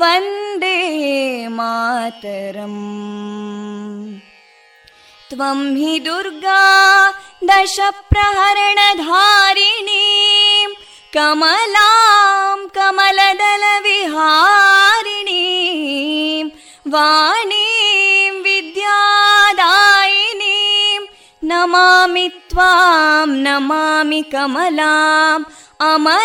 वन्दे मातरम् त्वं हि दुर्गा दशप्रहरणधारिणीं कमलां कमलदलविहारिणीं वाणीं विद्यादायिनीं नमामि त्वां नमामि कमलाम् अमलामतुलां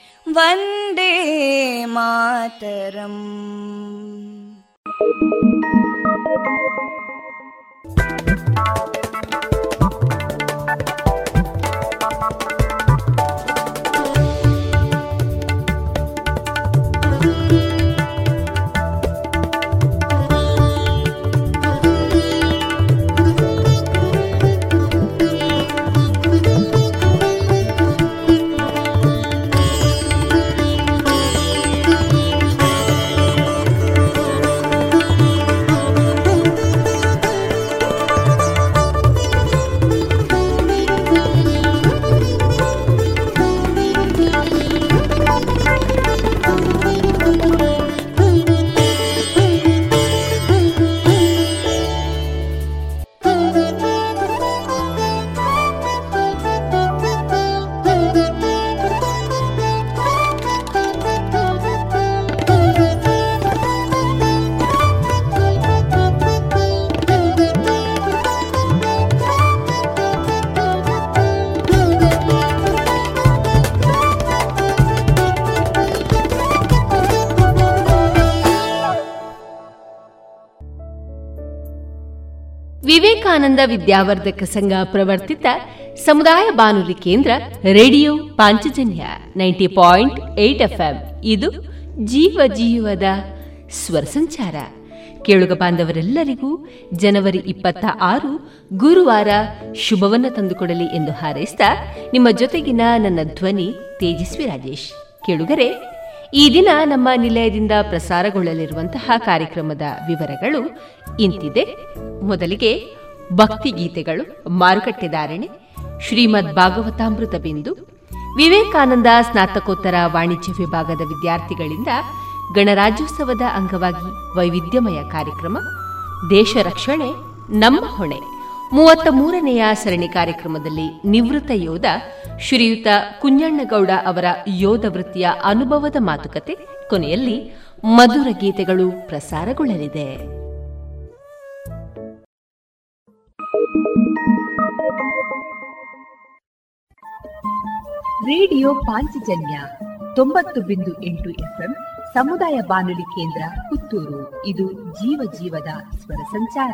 वन्दे मातरम् ವಿವೇಕಾನಂದ ವಿದ್ಯಾವರ್ಧಕ ಸಂಘ ಪ್ರವರ್ತಿತ ಸಮುದಾಯ ಬಾನುಲಿ ಕೇಂದ್ರ radio Panchajanya ninety point eight FM. ಇದು ಜೀವ ಜೀವದ ಸ್ವರ ಸಂಚಾರ. ಕೇಳುಗ ಬಾಂಧವರೆಲ್ಲರಿಗೂ ಜನವರಿ ಇಪ್ಪತ್ತ ಆರು ಗುರುವಾರ ಶುಭವನ್ನ ತಂದುಕೊಡಲಿ ಎಂದು ಹಾರೈಸಿದ ನಿಮ್ಮ ಜೊತೆಗಿನ ನನ್ನ ಧ್ವನಿ ತೇಜಸ್ವಿ ರಾಜೇಶ್. ಕೇಳುಗರೆ ಈ ದಿನ ನಮ್ಮ ನಿಲಯದಿಂದ ಪ್ರಸಾರಗೊಳ್ಳಲಿರುವಂತಹ ಕಾರ್ಯಕ್ರಮದ ವಿವರಗಳು ಇಂತಿದೆ. ಮೊದಲಿಗೆ ಭಕ್ತಿಗೀತೆಗಳು ಮಾರುಕಟ್ಟೆದಾರಣೆ ಶ್ರೀಮದ್ ಭಾಗವತಾಮೃತ ಬಿಂದು, ವಿವೇಕಾನಂದ ಸ್ನಾತಕೋತ್ತರ ವಾಣಿಜ್ಯ ವಿಭಾಗದ ವಿದ್ಯಾರ್ಥಿಗಳಿಂದ ಗಣರಾಜ್ಯೋತ್ಸವದ ಅಂಗವಾಗಿ ವೈವಿಧ್ಯಮಯ ಕಾರ್ಯಕ್ರಮ, ದೇಶ ರಕ್ಷಣೆ, ನಮ್ಮ ಹೊಣೆ. ಮೂವತ್ತ ಮೂರನೆಯ ಸರಣಿ ಕಾರ್ಯಕ್ರಮದಲ್ಲಿ ನಿವೃತ್ತ ಯೋಧ ಶ್ರೀಯುತ ಕುಂಜಣ್ಣಗೌಡ ಅವರ ಯೋಧ ವೃತ್ತಿಯ ಅನುಭವದ ಮಾತುಕತೆ. ಕೊನೆಯಲ್ಲಿ ಮಧುರ ಗೀತೆಗಳು ಪ್ರಸಾರಗೊಳ್ಳಲಿದೆ. ರೇಡಿಯೋ ಪಾಂಚಜನ್ಯ ತೊಂಬತ್ತು ಬಿಂದು ಎಂಟು ಎಫ್ಎಂ ಸಮುದಾಯ ಬಾನುಲಿ ಕೇಂದ್ರ ಪುತ್ತೂರು. ಇದು ಜೀವ ಜೀವದ ಸ್ವರ ಸಂಚಾರ.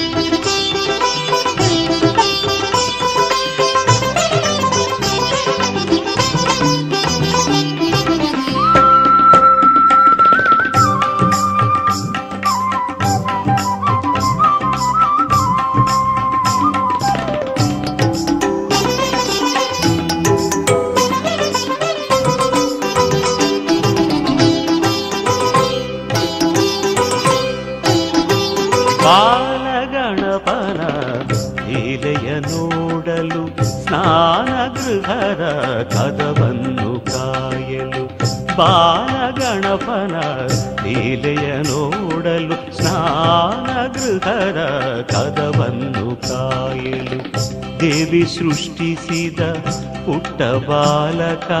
ಬಾಲಗಣಪನ ಲೀಲೆಯ ನೋಡಲು ಸ್ನಾನ ಗೃಹರ ಕದವನ್ನು ಕಾಯಲು. ದೇವಿ ಸೃಷ್ಟಿಸಿದ ಪುಟ್ಟ ಬಾಲಕ,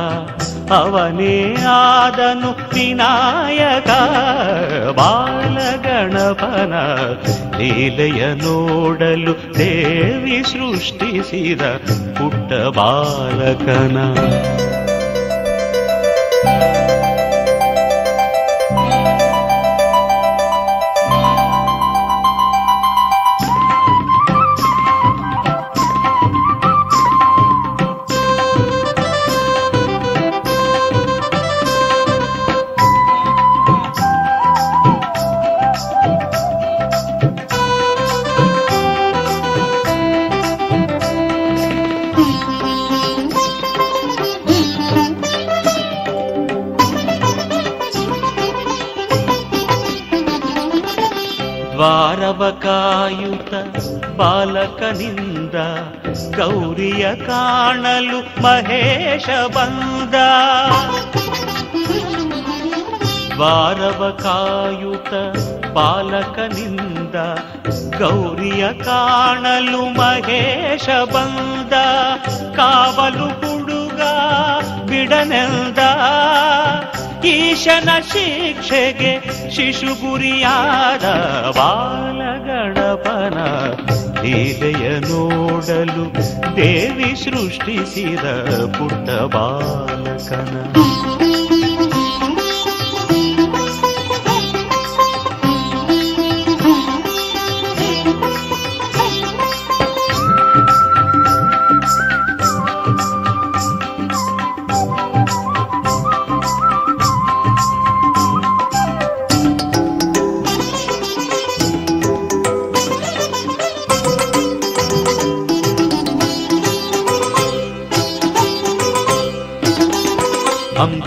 ಅವನೇ ಆದನು ವಿನಾಯಕ. ಬಾಲಗಣಪನ ಲೀಲೆಯ ನೋಡಲು ದೇವಿ ಸೃಷ್ಟಿಸಿದ ಪುಟ್ಟ ಬಾಲಕನ. ಕಾಯುತ ಬಾಲಕನಿಂದ ಗೌರಿಯ ಕಾಣಲು ಮಹೇಶ ಬಂದ. ವಾರವ ಕಾಯುತ ಬಾಲಕನಿಂದ ಗೌರಿಯ ಕಾಣಲು ಮಹೇಶ ಬಂದ. ಕಾವಲು ಹುಡುಗ ಬಿಡನೆಂದ. ಈಶನ ಶಿಕ್ಷೆಗೆ ಶಿಶು ಗುರಿಯಾದ ಬಾಲಗಣಪನ ಲೀಲೆಯ ನೋಡಲು ದೇವಿ ಸೃಷ್ಟಿಸಿದ ಪುಟ್ಟ ಬಾಲಕನ.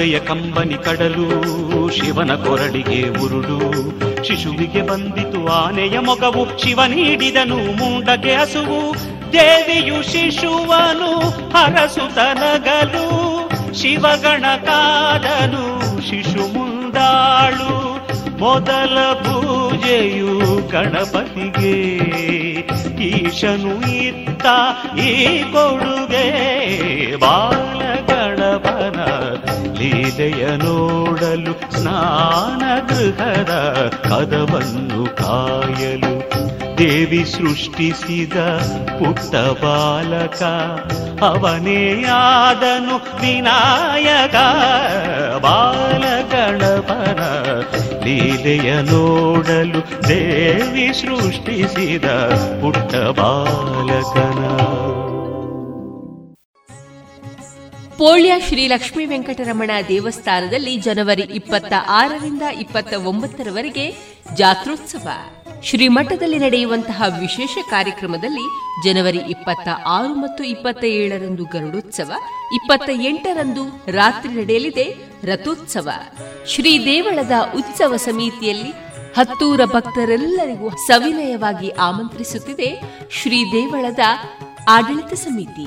ಅಂಬೆಯ ಕಂಬನಿ ಕಡಲು, ಶಿವನ ಕೊರಳಿಗೆ ಉರುಳು. ಶಿಶುವಿಗೆ ಬಂದಿತು ಆನೆಯ ಮೊಗವು, ಶಿವ ನೀಡಿದನು ಮುಂಡಗೆ ಹಸುವು. ದೇವಿಯು ಶಿಶುವನು ಹರಸುತನಗಲು ಶಿವಗಣ ಕಾದನು, ಶಿಶು ಮುಂದಾಳು. ಮೊದಲ ಪೂಜೆಯು ಗಣಪತಿಗೆ. ಈಶನು ಇತ್ತ ಈ ಕೊಡುಗೆ, ಬಾಲ ಗಣಪನ ಲೀಲೆಯ ನೋಡಲು ಸ್ನಾನ ಗೃಹದ ಕಾಯಲು ದೇವಿ ಸೃಷ್ಟಿಸಿದ ಪುಟ್ಟ ಬಾಲಕ, ಅವನೇ ಆದನು ವಿನಾಯಕ ಬಾಲಗಣಪನ ಲೀಲೆಯ ನೋಡಲು ದೇವಿ ಸೃಷ್ಟಿಸಿದ ಪುಟ್ಟ ಬಾಲಕನ ಪೋಳ್ಯ ಶ್ರೀ ಲಕ್ಷ್ಮೀ ವೆಂಕಟರಮಣ ದೇವಸ್ಥಾನದಲ್ಲಿ ಜನವರಿ ಇಪ್ಪತ್ತ ಆರರಿಂದ ಇಪ್ಪತ್ತ ಒಂಬತ್ತರವರೆಗೆ ಜಾತ್ರೋತ್ಸವ. ಶ್ರೀಮಠದಲ್ಲಿ ನಡೆಯುವಂತಹ ವಿಶೇಷ ಕಾರ್ಯಕ್ರಮದಲ್ಲಿ ಜನವರಿ ಇಪ್ಪತ್ತ ಆರು ಮತ್ತು ಇಪ್ಪತ್ತ ಏಳರಂದು ಗರುಡೋತ್ಸವ, ಇಪ್ಪತ್ತ ಎಂಟರಂದು ರಾತ್ರಿ ನಡೆಯಲಿದೆ ರಥೋತ್ಸವ. ಶ್ರೀ ದೇವಳದ ಉತ್ಸವ ಸಮಿತಿಯಲ್ಲಿ ಹತ್ತೂರ ಭಕ್ತರೆಲ್ಲರಿಗೂ ಸವಿನಯವಾಗಿ ಆಮಂತ್ರಿಸುತ್ತಿದೆ ಶ್ರೀ ದೇವಳದ ಆಡಳಿತ ಸಮಿತಿ.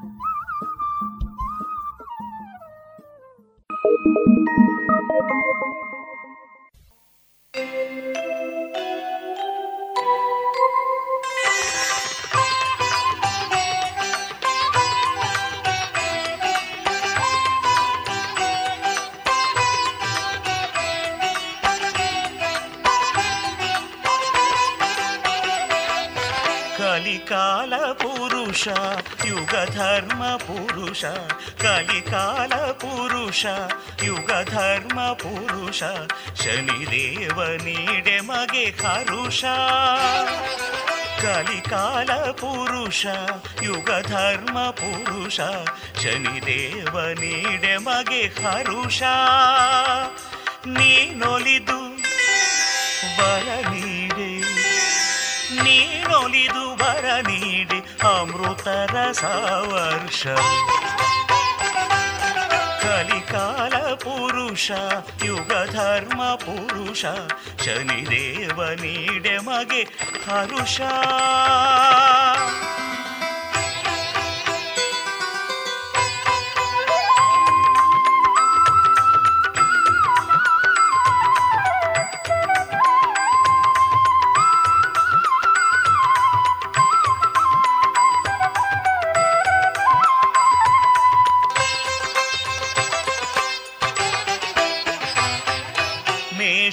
ಕಲಿಕಾಲ ಪುರುಷ, ಯುಗ ಧರ್ಮ ಪುರುಷ ಶನಿದೇವ ನೀಡೆ ಮಗೆ ಹರುಷ. ನೀನೊಲಿದು ಬರ ನೀಡೆ ನೀನೊಲಿದು ಬರ ನೀಡೆ ಅಮೃತರ ಸಾವರ್ಷ ಕಲಿಕಾಲ ಪುರುಷ ಯುಗ ಧರ್ಮ ಪುರುಷ ಶನಿದೇವ ನೀಡೆ ಮಗೆ ಹರುಷ.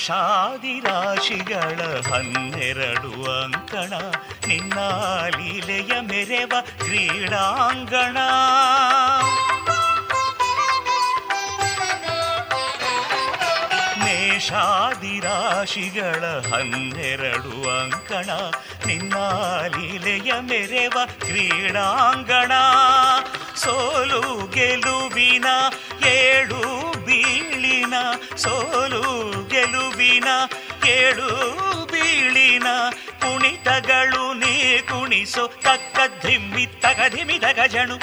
ಮೇಷಾದಿರಾಶಿಗಳ ಹನ್ನೆರಡು ಅಂಕಣ ನಿನ್ನ ಲೀಲೆಯ ಮೆರೆವ ಕ್ರೀಡಾಂಗಣ. ಮೇಷಾದಿರಾಶಿಗಳ ಹನ್ನೆರಡು ಅಂಕಣ ನಿನ್ನ ಲೀಲೆಯ ಮೆರೆವ ಕ್ರೀಡಾಂಗಣ. ಸೋಲು ಗೆಲುವಿನ ಏಳು ಬೀಳಿನ, ಸೋಲು ಗೆಲುವಿನ ಏಳು ಬೀಳಿನ, ಕುಣಿತಗಳು ನೀ ಕುಣಿಸು, ತಕ್ಕ ಧಿಮ್ಮಿ, ತಗ ಶನಿ ಗಜಣು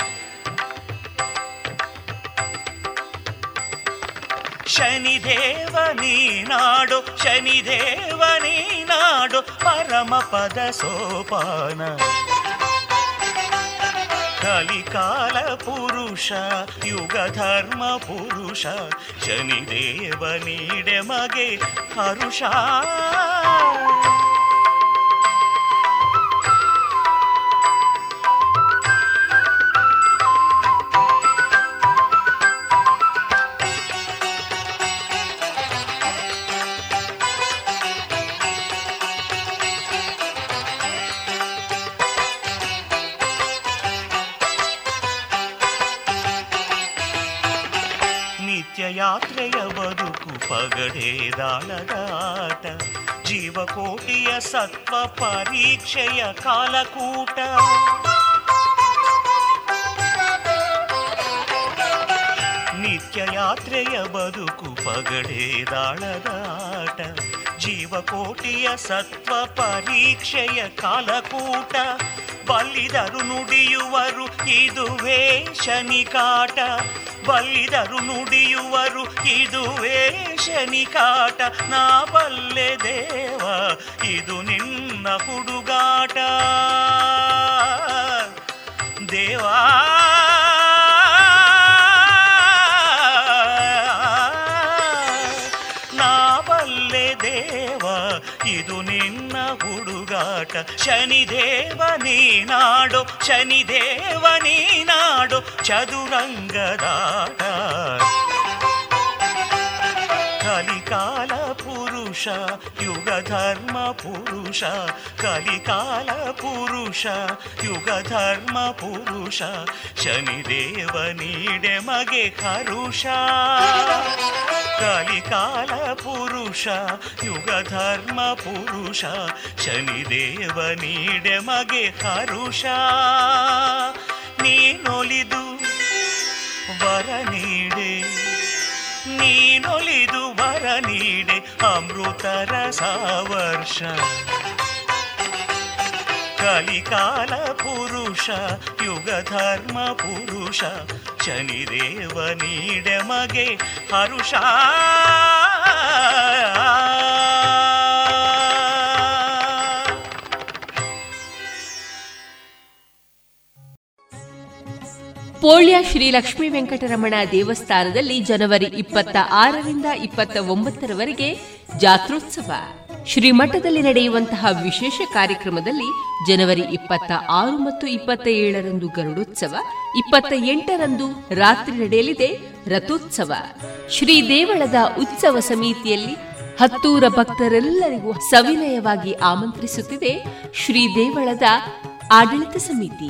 ಶನಿದೇವ ನೀನಾಡು ಶನಿದೇವ ನೀನಾಡು ಪರಮ ಪದ ಸೋಪಾನ. ಕಲಿಕಾಲ ಪುರುಷ ಯುಗ ಧರ್ಮ ಪುರುಷ ಶನಿದೇವ ನೀಡೆ ಮಗೆ ಹರುಷ. ಬದುಕು ಪಗಡೇದಾಳದ ಆಟ ಜೀವಕೋಟಿಯ ಸತ್ವ ಪರೀಕ್ಷೆಯ ಕಾಲಕೂಟ. ನಿತ್ಯ ಯಾತ್ರೆಯ ಬದುಕು ಪಗಡೆದಾಳದಾಟ ಜೀವಕೋಟಿಯ ಸತ್ವ ಪರೀಕ್ಷೆಯ ಕಾಲಕೂಟ. ಬಲ್ಲಿದರು ನುಡಿಯುವರು ಇದುವೇ ಶನಿಕಾಟ, ಬಲ್ಲಿದರು ನುಡಿಯುವರು ಇದುವೇ ಶನಿಕಾಟ ನಾ ಬಲ್ಲೆ ದೇವ ಇದು ನಿನ್ನ ಹುಡುಗಾಟ ದೇವಾ ನಾ ಬಲ್ಲೆ ದೇವ ಇದು ನಿನ್ನ ಹುಡುಗಾಟ ಶನಿದೇವ ನೀನಾಡು ಶನಿದೇವ ನೀನಾಡು ಚದುರಂಗದಾಟ ಕಲಿಕಾಲ ಪುರುಷ, ಯುಗ ಧರ್ಮ ಪುರುಷ. ಕಲಿಕಾಲ ಪುರುಷ, ಯುಗ ಧರ್ಮ ಪುರುಷ. ಶನಿದೇವ ನೀಡೆ ಮಗೆ ಹರುಷ ಕಲಿಕಾಲ ಪುರುಷ, ಯುಗ ಧರ್ಮ ಪುರುಷ. ಶನಿದೇವ ನೀಡೆ ಮಗೆ ಹರುಷ ನೀನೊಲಿದು ವರ ನೀಡೆ. ನೀನೊಲಿದು ವರ ನೀಡೆ ಅಮೃತರ ಸಾವರ್ಷ. ಕಲಿಕಾಲ ಪುರುಷ ಯುಗ ಧರ್ಮ ಪುರುಷ ಶನಿದೇವ ನೀಡೆ ಮಗೆ ಹರುಷ. ಪೋಳ್ಯ ಶ್ರೀ ಲಕ್ಷ್ಮೀ ವೆಂಕಟರಮಣ ದೇವಸ್ಥಾನದಲ್ಲಿ ಜನವರಿ ಇಪ್ಪತ್ತ ಆರರಿಂದ ಇಪ್ಪತ್ತ ಒಂಬತ್ತರವರೆಗೆ ಜಾತ್ರೋತ್ಸವ. ಶ್ರೀಮಠದಲ್ಲಿ ನಡೆಯುವಂತಹ ವಿಶೇಷ ಕಾರ್ಯಕ್ರಮದಲ್ಲಿ ಜನವರಿ ಇಪ್ಪತ್ತ ಆರು ಮತ್ತು ಇಪ್ಪತ್ತ ಏಳರಂದು ಗರುಡೋತ್ಸವ, ಇಪ್ಪತ್ತ ಎಂಟರಂದು ರಾತ್ರಿ ನಡೆಯಲಿದೆ ರಥೋತ್ಸವ. ಶ್ರೀ ದೇವಳದ ಉತ್ಸವ ಸಮಿತಿಯಲ್ಲಿ ಹತ್ತೂರ ಭಕ್ತರೆಲ್ಲರಿಗೂ ಸವಿನಯವಾಗಿ ಆಮಂತ್ರಿಸುತ್ತಿದೆ ಶ್ರೀ ದೇವಳದ ಆಡಳಿತ ಸಮಿತಿ.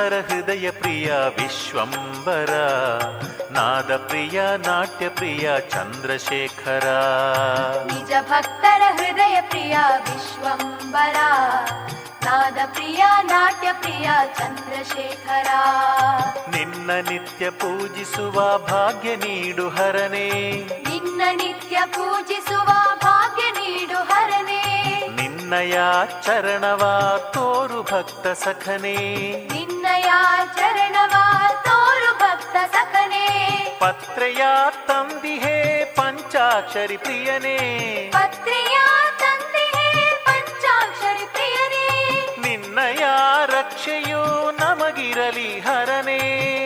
ಭಕ್ತರ ಹೃದಯ ಪ್ರಿಯ ವಿಶ್ವಂಬರ ನಾದ ಪ್ರಿಯ ನಾಟ್ಯ ಪ್ರಿಯ ಚಂದ್ರಶೇಖರ. ನಿಜ ಭಕ್ತರ ಹೃದಯ ಪ್ರಿಯ ವಿಶ್ವಂಬರ ನಾದ ಪ್ರಿಯ ನಾಟ್ಯ ಪ್ರಿಯ ಚಂದ್ರಶೇಖರ. ನಿನ್ನ ನಿತ್ಯ ಪೂಜಿಸುವ ಭಾಗ್ಯ ನೀಡು ಹರನೇ. ನಿನ್ನ ನಿತ್ಯ ಪೂಜಿಸುವ ನಿನ್ನಯ ಚರಣವ ತೋರು ಭಕ್ತ ಸಖನೇ. ನಿನ್ನಯ ಚರಣವ ತೋರು ಭಕ್ತ ಸಖನೇ. ಪತ್ರೆಯ ತಂದಿಹೇ ಪಂಚಾಕ್ಷರಿ ಪ್ರಿಯನೇ. ಪತ್ರಿಯ ತಂದಿಹೇ ಪಂಚಾಕ್ಷರಿ ಪ್ರಿಯನೇ. ನಿನ್ನಯ ರಕ್ಷೆಯು ನಮಗಿರಲಿ ಹರನೇ.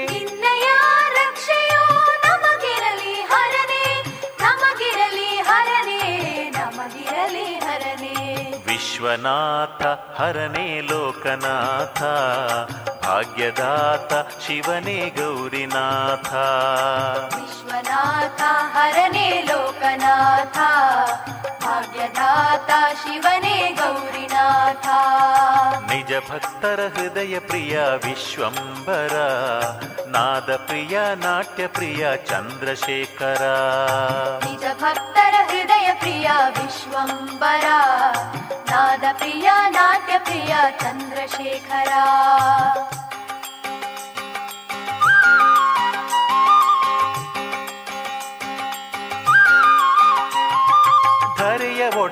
ವಿಶ್ವನಾಥ ಹರನೇ ಲೋಕನಾಥ ಭಾಗ್ಯದಾತ ಶಿವನೇ ಗೌರಿನಾಥ. ವಿಶ್ವನಾಥ ಹರನೇ ಲೋಕನಾಥ. शिवने गौरीनाथ। निज भक्तर हृदयप्रिय विश्वम्बरा नादप्रिय नाट्यप्रिय चन्द्रशेखरा। निज भक्तर हृदय प्रिय विश्वम्बरा नादप्रिय नाट्यप्रिय चन्द्रशेखरा।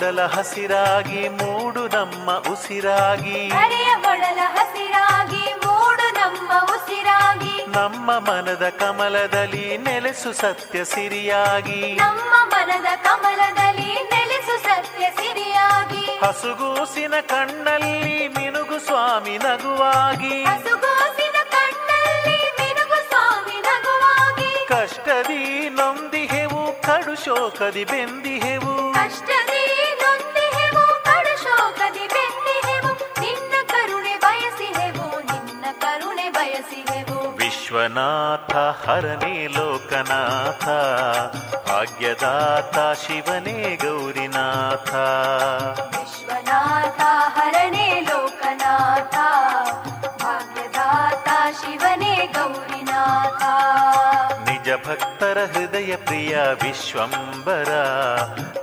ಒಡಲ ಹಸಿರಾಗಿ ಮೂಡು ನಮ್ಮ ಉಸಿರಾಗಿ. ಹರೆಯ ಒಡಲ ಹಸಿರಾಗಿ ಮೂಡು ನಮ್ಮ ಉಸಿರಾಗಿ. ನಮ್ಮ ಮನದ ಕಮಲದಲ್ಲಿ ನೆಲೆಸು ಸತ್ಯ ಸಿರಿಯಾಗಿ. ನಮ್ಮ ಮನದ ಕಮಲದಲ್ಲಿ ನೆಲೆಸು ಸತ್ಯ ಸಿರಿಯಾಗಿ. ಹಸುಗೂಸಿನ ಕಣ್ಣಲ್ಲಿ ಮಿನುಗು ಸ್ವಾಮಿ ನಗುವಾಗಿ. ಹಸುಗೂಸಿನ ಕಣ್ಣಲ್ಲಿ ಮಿನುಗು ಸ್ವಾಮಿ ನಗುವಾಗಿ. ಕಷ್ಟದಿ ನೊಂದಿಹೆವು ಕಡು ಶೋಕದಿ ಬೆಂದಿಹೆವು. ಕಷ್ಟದಿ ವಿಶ್ವನಾಥ ಹರನೇ ಲೋಕನಾಥ ಭಾಗ್ಯದಾತ ಶಿವನೇ ಗೌರಿನಾಥ. ವಿಶ್ವನಾಥ ಹರನೇ ಲೋಕನಾಥ ಭಾಗ್ಯದಾತ ಶಿವನೇ ಗೌರಿನಾಥ. ನಿಜ ಭಕ್ತರ ಹೃದಯ ಪ್ರಿಯ ವಿಶ್ವಂಬರ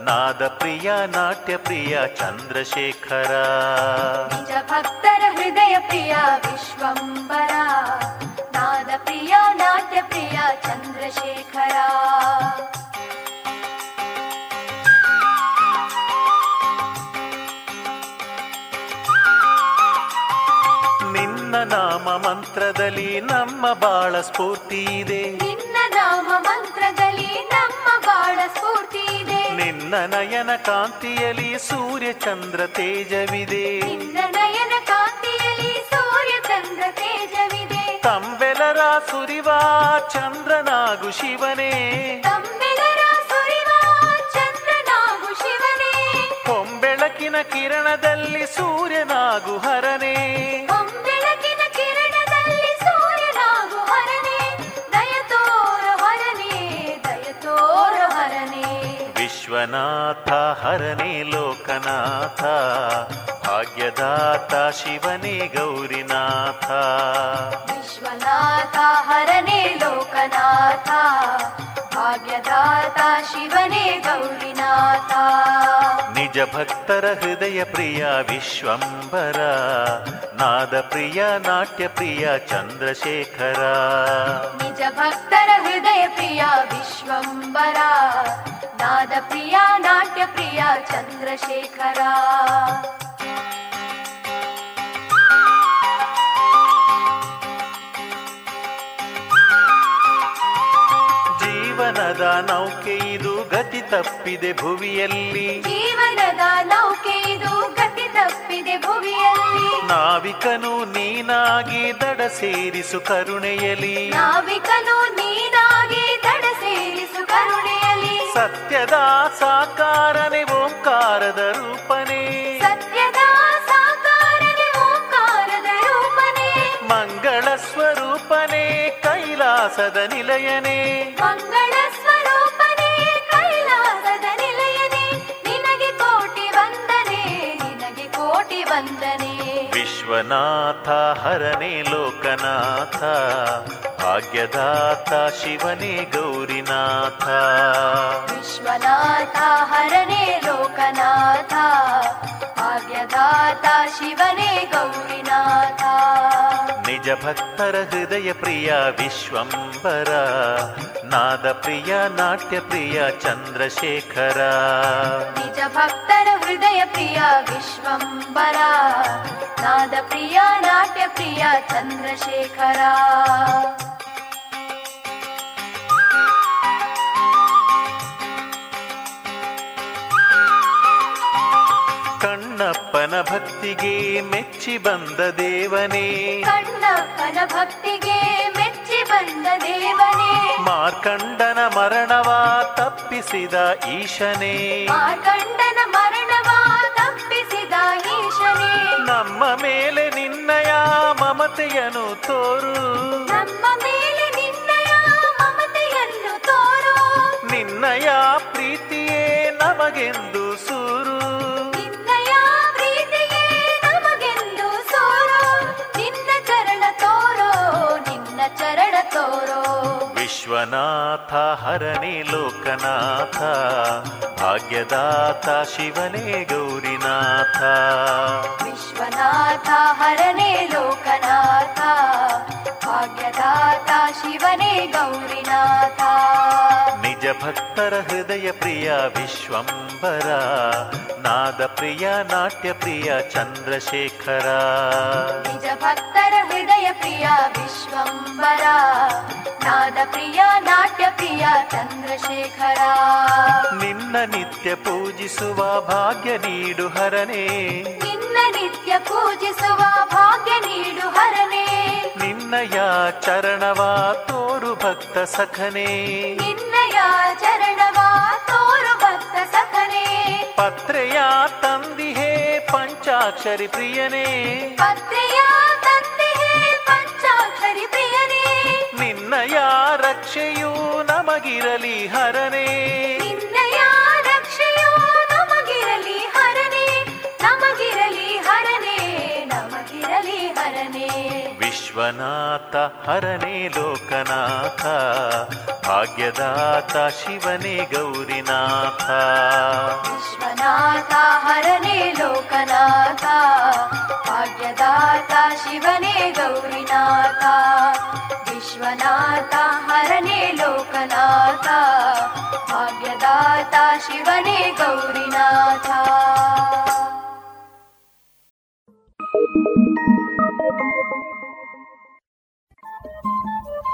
ನಾದ ಪ್ರಿಯ ನಾಟ್ಯ ಪ್ರಿಯ ಚಂದ್ರಶೇಖರ. ನಿಜ ಭಕ್ತರ ಹೃದಯ ಪ್ರಿಯ ವಿಶ್ವಂಬರ ಮಂತ್ರದಲ್ಲಿ ನಮ್ಮ ಬಾಳ ಸ್ಫೂರ್ತಿ ಇದೆ. ನಿನ್ನ ನಾಮ ಮಂತ್ರದಲ್ಲಿ ನಮ್ಮ ಬಾಳ ಸ್ಫೂರ್ತಿ ಇದೆ. ನಿನ್ನ ನಯನ ಕಾಂತಿಯಲ್ಲಿ ಸೂರ್ಯ ಚಂದ್ರ ತೇಜವಿದೆ. ನಿನ್ನ ನಯನ ಕಾಂತಿಯಲ್ಲಿ ಸೂರ್ಯ ಚಂದ್ರ ತೇಜವಿದೆ. ತಂಬೆಲರ ಸುರಿವಾ ಚಂದ್ರನಾಗು ಶಿವನೇ. ಕಿರಣದಲ್ಲಿ ಸೂರ್ಯನಾಗು ಹರನೇ. ವಿಶ್ವನಾಥ ಹರನೇ ಲೋಕನಾಥ ಭಾಗ್ಯದಾತ ಶಿವನೇ ಗೌರಿನಾಥ. ವಿಶ್ವನಾಥ ಹರನೇ ಲೋಕನಾಥ. ಭಾಗ್ಯದಾತ ಶಿವನೇ ಗೌರಿನಾಥ. ನಿಜ ಭಕ್ತರ ಹೃದಯ ಪ್ರಿಯ ವಿಶ್ವಂಬರ ನಾದ ಪ್ರಿಯ ನಾಟ್ಯ ಪ್ರಿಯ ಚಂದ್ರಶೇಖರ. ನಿಜ ಭಕ್ತರ ಹೃದಯ ಪ್ರಿಯ ವಿಶ್ವಂಬರ ನಾದ ಪ್ರಿಯ ನಾಟ್ಯ ಪ್ರಿಯ ಚಂದ್ರಶೇಖರ. ಜೀವನದ ನೌಕೆ ಇದು ಗತಿ ತಪ್ಪಿದೆ ಭುವಿಯಲ್ಲಿ. ಜೀವನದ ನೌಕೆ ಇದು ಗತಿ ತಪ್ಪಿದೆ ಭುವಿಯಲ್ಲಿ. ನಾವಿಕನು ನೀನಾಗಿ ದಡ ಸೇರಿಸು ಕರುಣೆಯಲಿ ನಾವಿಕನು ನೀನಾಗಿ ದಡ ಸೇರಿಸು ಕರುಣೆಯಲ್ಲಿ. ಸತ್ಯದ ಸಾಕಾರನೆ ಓಂಕಾರದ ರೂಪನೆ. ಸತ್ಯದ ಸಾಕಾರನೆ ಓಂಕಾರದ ರೂಪನೆ. ಮಂಗಳ ಸ್ವರೂಪನೆ ಕೈಲಾಸದ ನಿಲಯನೇ. ವಿಶ್ವನಾಥ ಹರನೇ ಲೋಕನಾಥ ಭಾಗ್ಯದಾತ ಶಿವನೇ ಗೌರಿನಾಥ. ವಿಶ್ವನಾಥ ಹರನೇ ಲೋಕನಾಥ ಭಾಗ್ಯದಾತ ಶಿವನೇ ಗೌರಿನಾಥ. ನಿಜ ಭಕ್ತರ ಹೃದಯ ಪ್ರಿಯ ವಿಶ್ವಂಬರ ನಾದ ಪ್ರಿಯ ನಾಟ್ಯ ಪ್ರಿಯ ಚಂದ್ರಶೇಖರ. ನಿಜ ಭಕ್ತರ ಹೃದಯ ಪ್ರಿಯ ವಿಶ್ವಂಬರ. ನಾದ ಪ್ರಿಯ ನಾಟ್ಯ ಪ್ರಿಯ ಚಂದ್ರಶೇಖರ. ಕಣ್ಣಪ್ಪನ ಭಕ್ತಿಗೆ ಮೆಚ್ಚಿ ಬಂದ ದೇವನೇ. ಕಣ್ಣಪ್ಪನ ಭಕ್ತಿಗೆ ಬಂದ ದೇವನೇ. ಮಾರ್ಕಂಡನ ಮರಣವ ತಪ್ಪಿಸಿದ ಈಶನೇ. ಮಾರ್ಕಂಡನ ಮರಣವ ತಪ್ಪಿಸಿದ ಈಶನೇ. ನಮ್ಮ ಮೇಲೆ ನಿನ್ನಯ ಮಮತೆಯನು ತೋರು. ನಮ್ಮ ಮೇಲೆ ನಿನ್ನಯ ಮಮತೆಯನ್ನು ತೋರು. ನಿನ್ನಯ ಪ್ರೀತಿಯೇ ನಮಗೆಂದು ಸೂರು. विश्वनाथ हरणे लोकनाथ भाग्यदाता शिवने गौरीनाथ विश्वनाथ हरणे लोकनाथ भाग्यदाता शिवने गौरीनाथ ಭಕ್ತರ ಹೃದಯ ಪ್ರಿಯ ವಿಶ್ವಂಬರ ನಾದ ಪ್ರಿಯ ನಾಟ್ಯ ಪ್ರಿಯ ಚಂದ್ರಶೇಖರ. ನಿಜ ಭಕ್ತರ ಹೃದಯ ಪ್ರಿಯ ವಿಶ್ವಂಬರ ನಾದ ಪ್ರಿಯ ನಾಟ್ಯ ಪ್ರಿಯ ಚಂದ್ರಶೇಖರ. ನಿನ್ನ ನಿತ್ಯ ಪೂಜಿಸುವ ಭಾಗ್ಯ ನೀಡು ಹರನೇ. ನಿನ್ನ ನಿತ್ಯ ಪೂಜಿಸುವ ಭಾಗ್ಯ ನೀಡು ಹರನೇ. ನಿನ್ನಯ ಚರಣವ ತೋರು ಭಕ್ತ ಸಖನೇ. ನಿನ್ನಯ ಚರಣವ ತೋರು ಭಕ್ತ ಸಖನೇ. ಪತ್ರೆಯ ತಂದಿಹೇ ಪಂಚಾಕ್ಷರಿ ಪ್ರಿಯನೇ. ಪತ್ರೆಯ ತಂದಿಹೇ ಪಂಚಾಕ್ಷರಿ ಪ್ರಿಯನೇ. ನಿನ್ನಯ ರಕ್ಷೆಯು ನಮಗಿರಲಿ ಹರನೇ. ನಿನ್ನಯ ರಕ್ಷೆಯು ನಮಗಿರಲಿ ಹರನೇ. ನಮಗಿರಲಿ ವಿಶ್ವನಾಥ, ಹರನೇ ಲೋಕನಾಥ, ಭಾಗ್ಯದಾತ ಶಿವನೇ ಗೌರಿನಾಥ. ವಿಶ್ವನಾಥ, ಹರನೇ ಲೋಕನಾಥ, ಭಾಗ್ಯದಾತ ಶಿವನೇ ಗೌರಿನಾಥ. ವಿಶ್ವನಾಥ, ಹರನೇ ಲೋಕನಾಥ, ಭಾಗ್ಯದಾತ ಶಿವನೇ ಗೌರಿನಾಥ.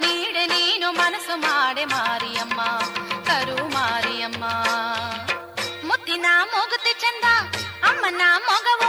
నీడ నేను మనసు మాడే మారియమ్మ కరు మారియమ్మ. ముత్తి నా మొగుతి చందా అమ్మ నా మొగవు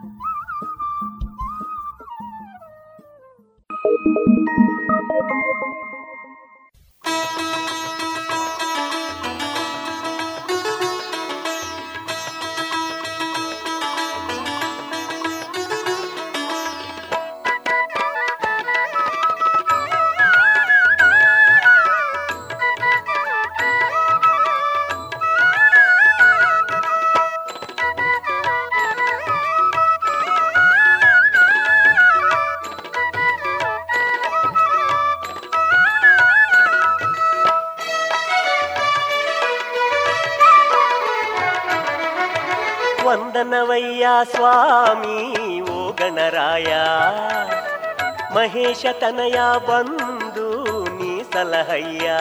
ವಂದನವಯ್ಯ ಸ್ವಾಮಿ, ಓ ಗಣರಾಯ. ಮಹೇಶ ತನಯ ಬಂದು ನೀ ಸಲಹಯ್ಯ.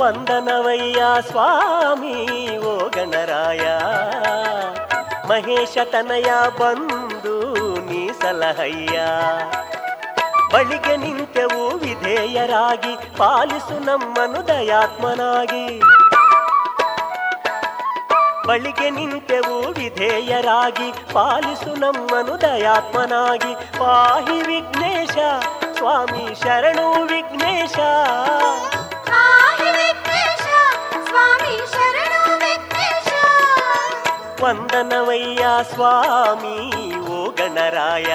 ವಂದನವಯ್ಯ ಸ್ವಾಮಿ, ಓ ಗಣರಾಯ. ಮಹೇಶ ತನಯ ಬಂದು ನೀ ಸಲಹಯ್ಯ. ಬಳಿಗೆ ನಿಂತೆವು ವಿಧೇಯರಾಗಿ, ಪಾಲಿಸು ನಮ್ಮನು ದಯಾತ್ಮನಾಗಿ. ಬಳಿಗೆ ನಿಂತೆವು ವಿಧೇಯರಾಗಿ ಪಾಲಿಸು ನಮ್ಮನು ದಯಾತ್ಮನಾಗಿ. ಪಾಹಿ ವಿಘ್ನೇಶ ಸ್ವಾಮಿ ಶರಣು ವಿಘ್ನೇಶ. ವಂದನವಯ್ಯ ಸ್ವಾಮಿ ಓ ಗಣರಾಯ.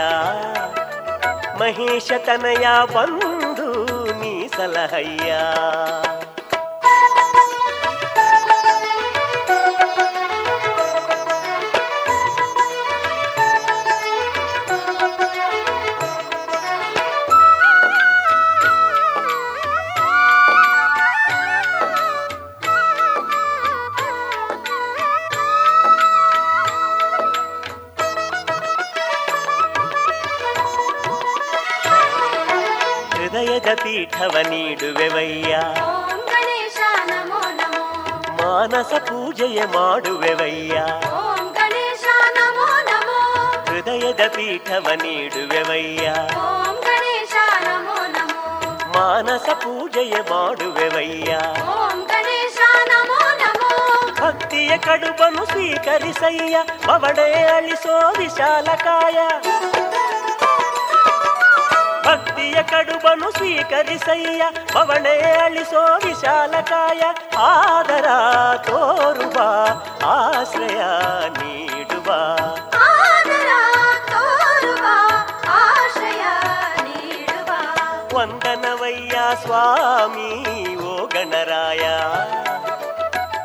ಮಹೇಶ ತನಯ ಬಂದು ನೀ ಸಲಹಯ್ಯ. ಪೂಜೆಯ ಮಾಡುವೆವಯ್ಯ. ಹೃದಯದ ಪೀಠವ ನೀಡುವೆವಯ್ಯ. ಮಾನಸ ಪೂಜೆಯ ಮಾಡುವೆವಯ್ಯ. ಭಕ್ತಿಯ ಕಡುಬನು ಸ್ವೀಕರಿಸಯ್ಯ. ಬವಡೆ ಅಳಿಸೋ ವಿಶಾಲಕಾಯ. ಭಕ್ತಿಯ ಕಡುಬನು ಸ್ವೀಕರಿಸಯ್ಯ. ಬವಣೆ ಅಳಿಸೋ ವಿಶಾಲಕಾಯ. ಆದರ ತೋರುವ ಆಶ್ರಯ ನೀಡುವ ಆದರ ತೋರುವ ಆಶ್ರಯ ನೀಡುವ ವಂದನವಯ್ಯ ಸ್ವಾಮಿ ಓ ಗಣರಾಯ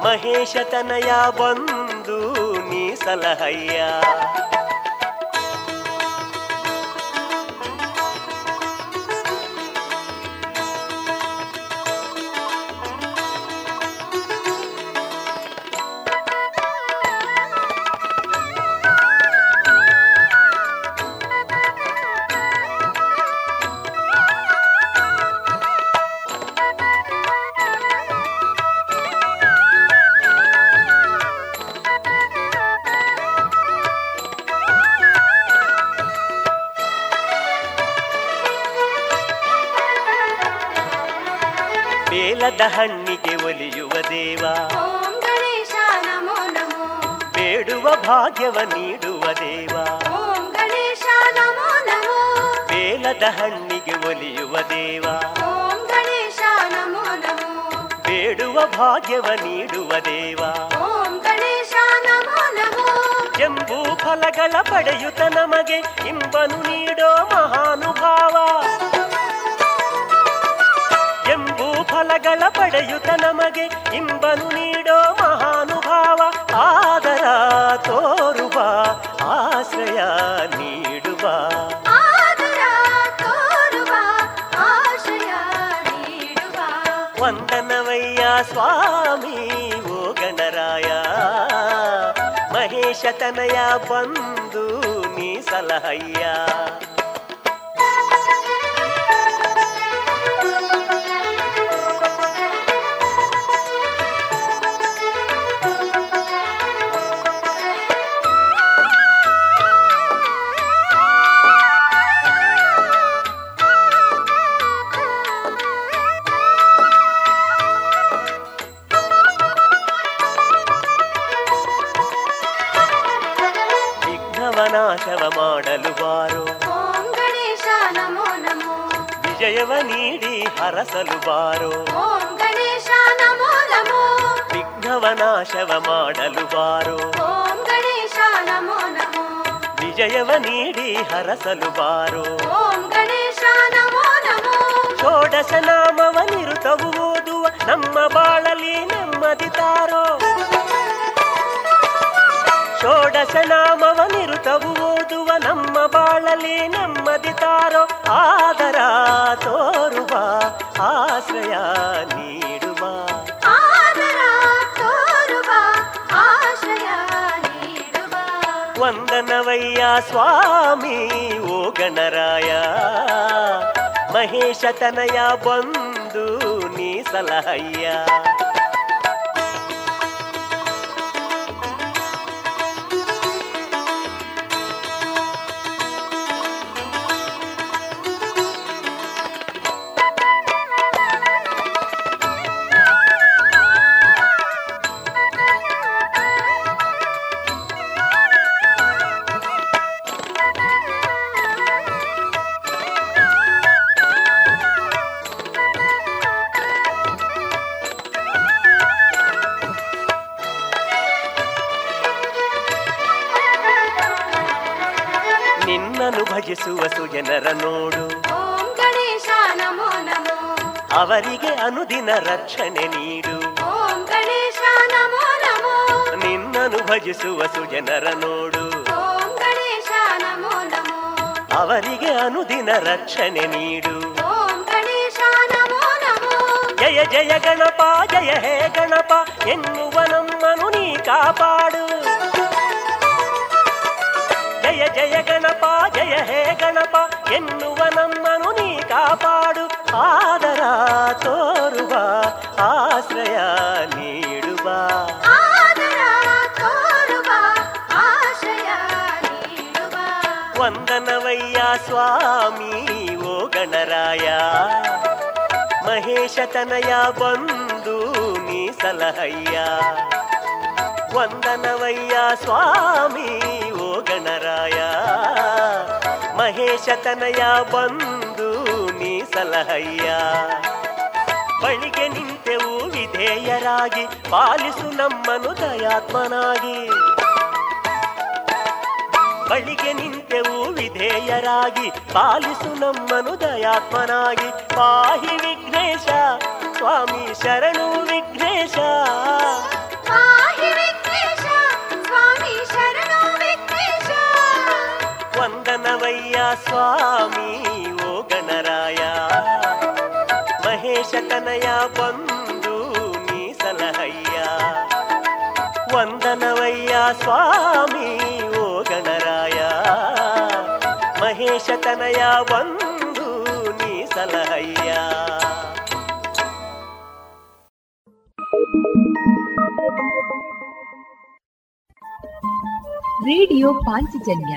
ಮಹೇಶ ತನಯ ಬಂದು ನೀ ಸಲಹಯ್ಯ ಬೇಲದ ಹಣ್ಣಿಗೆ ಒಲಿಯುವ ದೇವ. ಓಂ ಗಣೇಶ ನಮೋ ನಮೋ. ಬೇಡುವ ಭಾಗ್ಯವ ನೀಡುವ ದೇವ. ಓಂ ಗಣೇಶ ನಮೋ ನಮೋ. ಬೇಲದ ಹಣ್ಣಿಗೆ ಒಲಿಯುವ ದೇವ. ಓಂ ಗಣೇಶ ನಮೋ ನಮೋ. ಬೇಡುವ ಭಾಗ್ಯವ ನೀಡುವ ದೇವ. ಓಂ ಗಣೇಶ ನಮೋ ನಮೋ. ಎಂಬೂ ಫಲಗಳ ಪಡೆಯುತ್ತ ನಮಗೆ ಇಂಬನು ನೀಡೋ ಮಹಾನುಭಾವ. ಫಲಗಳ ಪಡೆಯುತ ನಮಗೆ ಇಂಬನು ನೀಡೋ ಮಹಾನುಭಾವ ಆದರ ತೋರುವ ಆಶ್ರಯ ನೀಡುವ. ಆದರ ತೋರುವ ಆಶ್ರಯ ನೀಡುವ. ವಂದನವಯ್ಯ ಸ್ವಾಮಿ ಓ ಗಣರಾಯ. ಮಹೇಶತನಯ ಬಂದು ನೀ ಸಲಹಯ್ಯ. ಹರಸಲು ಬಾರೋ. ಓಂ ಗಣೇಶ ನಮೋ ನಮೋ. ವಿಘ್ನವನಾಶವ ಮಾಡಲು ಬಾರೋ. ಓಂ ಗಣೇಶ ನಮೋ ನಮೋ. ವಿಜಯವ ನೀಡಿ ಹರಸಲು ಬಾರೋ. ಓಂ ಗಣೇಶ ನಮೋ ನಮೋ. ಷೋಡಶ ನಾಮವ ನಿರುತವು ಓದುವ ನಮ್ಮ ಬಾಳಲಿ ನೆಮ್ಮದಿ ತಾರೋ. ಷೋಡಶ ನಾಮವ ನಿರುತವು ಓದುವ ನಮ್ಮ ಬಾಳಲಿ ನೆಮ್ಮದಿ ತಾರೋ ಆದರ ತೋರುವ ಆಶ್ರಯ ನೀಡುವ. ಆದರ ತೋರುವ ಆಶ್ರಯ ನೀಡುವ. ವಂದನವಯ್ಯ ಸ್ವಾಮಿ ಓ ಗಣರಾಯ ಮಹೇಶತನಯ ಬಂದು ನೀ ಸಲಹಯ್ಯ. ನಿನ್ನನ್ನು ಭಜಿಸುವ ಸುಜನರ ನೋಡು. ಓಂ ಗಣೇಶ ನಮೋ ನಮೋ. ಅವರಿಗೆ ಅನುದಿನ ರಕ್ಷಣೆ ನೀಡು. ಓಂ ಗಣೇಶ ನಮೋ ನಮೋ. ನಿನ್ನನ್ನು ಭಜಿಸುವ ಸುಜನರ ನೋಡು. ಓಂ ಗಣೇಶ ನಮೋ ನಮೋ. ಅವರಿಗೆ ಅನುದಿನ ರಕ್ಷಣೆ ನೀಡು. ಓಂ ಗಣೇಶ ನಮೋ ನಮೋ. ಜಯ ಜಯ ಗಣಪ ಜಯ ಹೇ ಗಣಪ ಎನ್ನುವ ನಮ್ಮನು ನೀ ಕಾಪಾಡು. ಜಯ ಜಯ ಗಣಪ ಜಯ ಹೇ ಗಣಪ ಎನ್ನುವ ನಮ್ಮನು ನೀ ಕಾಪಾಡು. ಆದರ ತೋರುವ ಆಶ್ರಯ ನೀಡುವ. ವಂದನವಯ್ಯ ಸ್ವಾಮಿ ಓ ಗಣರಾಯ. ಮಹೇಶತನಯ ಬಂದು ನೀ ಸಲಹಯ್ಯ. ವಂದನವಯ್ಯ ಸ್ವಾಮಿ ಓ ಮಹೇಶತನಯ ಮಹೇಶ ತನಯ ಬಂದು ನೀ ಸಲಹಯ್ಯ. ಬಳಿಗೆ ನಿಂತೆವು ವಿಧೇಯರಾಗಿ ಪಾಲಿಸು ನಮ್ಮನು ದಯಾತ್ಮನಾಗಿ. ಬಳಿಗೆ ನಿಂತೆವು ವಿಧೇಯರಾಗಿ ಪಾಲಿಸು ನಮ್ಮನು ದಯಾತ್ಮನಾಗಿ. ಪಾಹಿ ವಿಘ್ನೇಶ, ಸ್ವಾಮಿ ಶರಣು ವಿಘ್ನೇಶ. ವಂದನವಯ್ಯ ಸ್ವಾಮಿ, ಓ ಗಣರಾಯ. ಮಹೇಶ ಕನಯ ಬಂದು ನೀ ಸಲಹಯ್ಯ ವಂದನವಯ್ಯ ಸ್ವಾಮಿ, ಓ ಗಣರಾಯ. ಮಹೇಶ ಕನಯ ಬಂದು ನೀ ಸಲಹಯ್ಯ ರೇಡಿಯೋ ಪಾಂಚಜನ್ಯ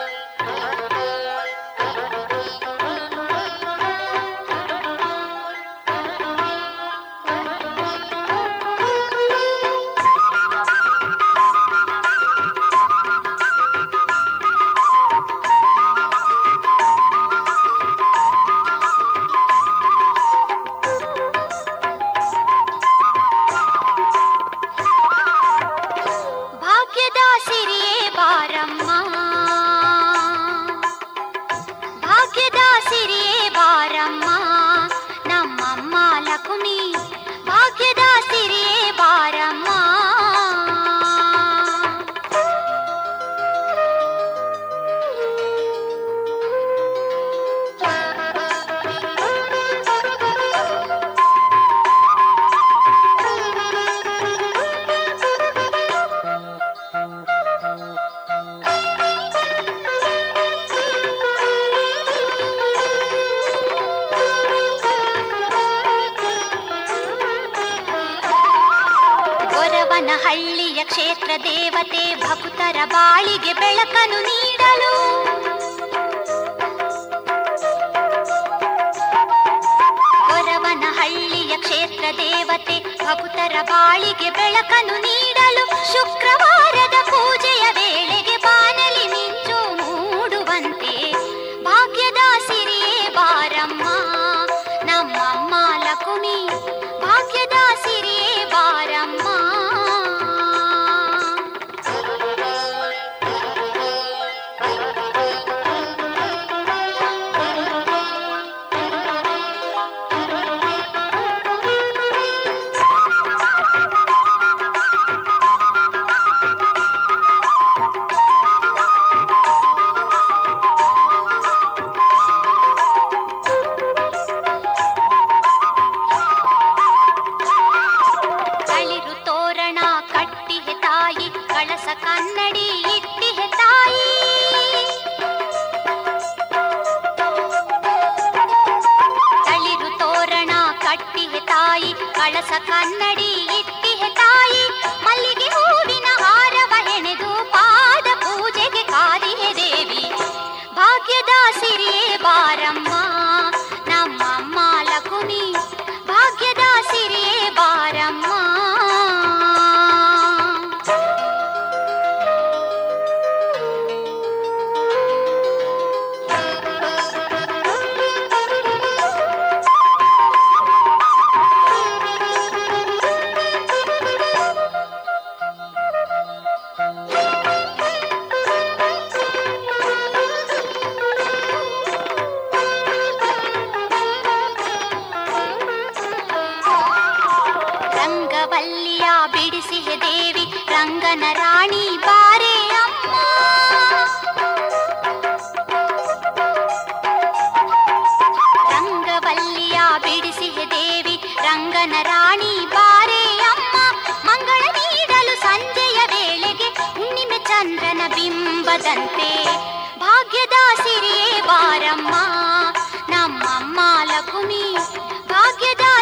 ಭಾಗ್ಯದ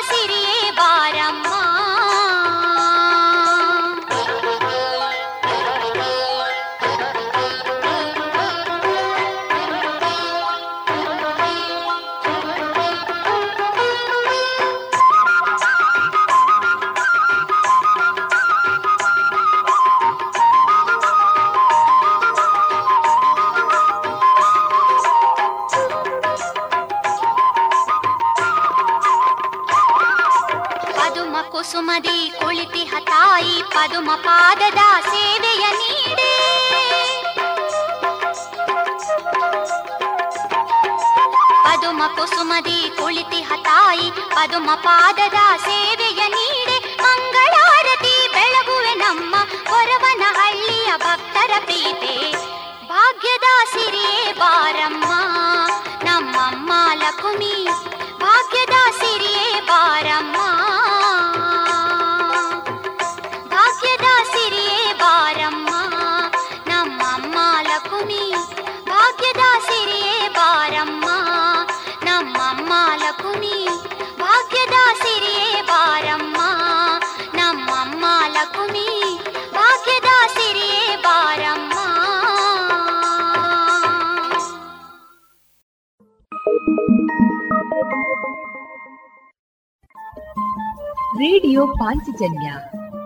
ಪದುಮ ಪಾದದ ಸೇವೆಯ ನೀಡೆ ಮಂಗಳಾರತಿ ಬೆಳಗುವೆ ನಮ್ಮ ಹೊರವನ ಹಳ್ಳಿಯ ಭಕ್ತರ ಪ್ರೀತೆ ಭಾಗ್ಯದ ಸಿರಿಯೇ ಬಾರಮ್ಮ, ನಮ್ಮಮ್ಮ ಲಕುಮಿ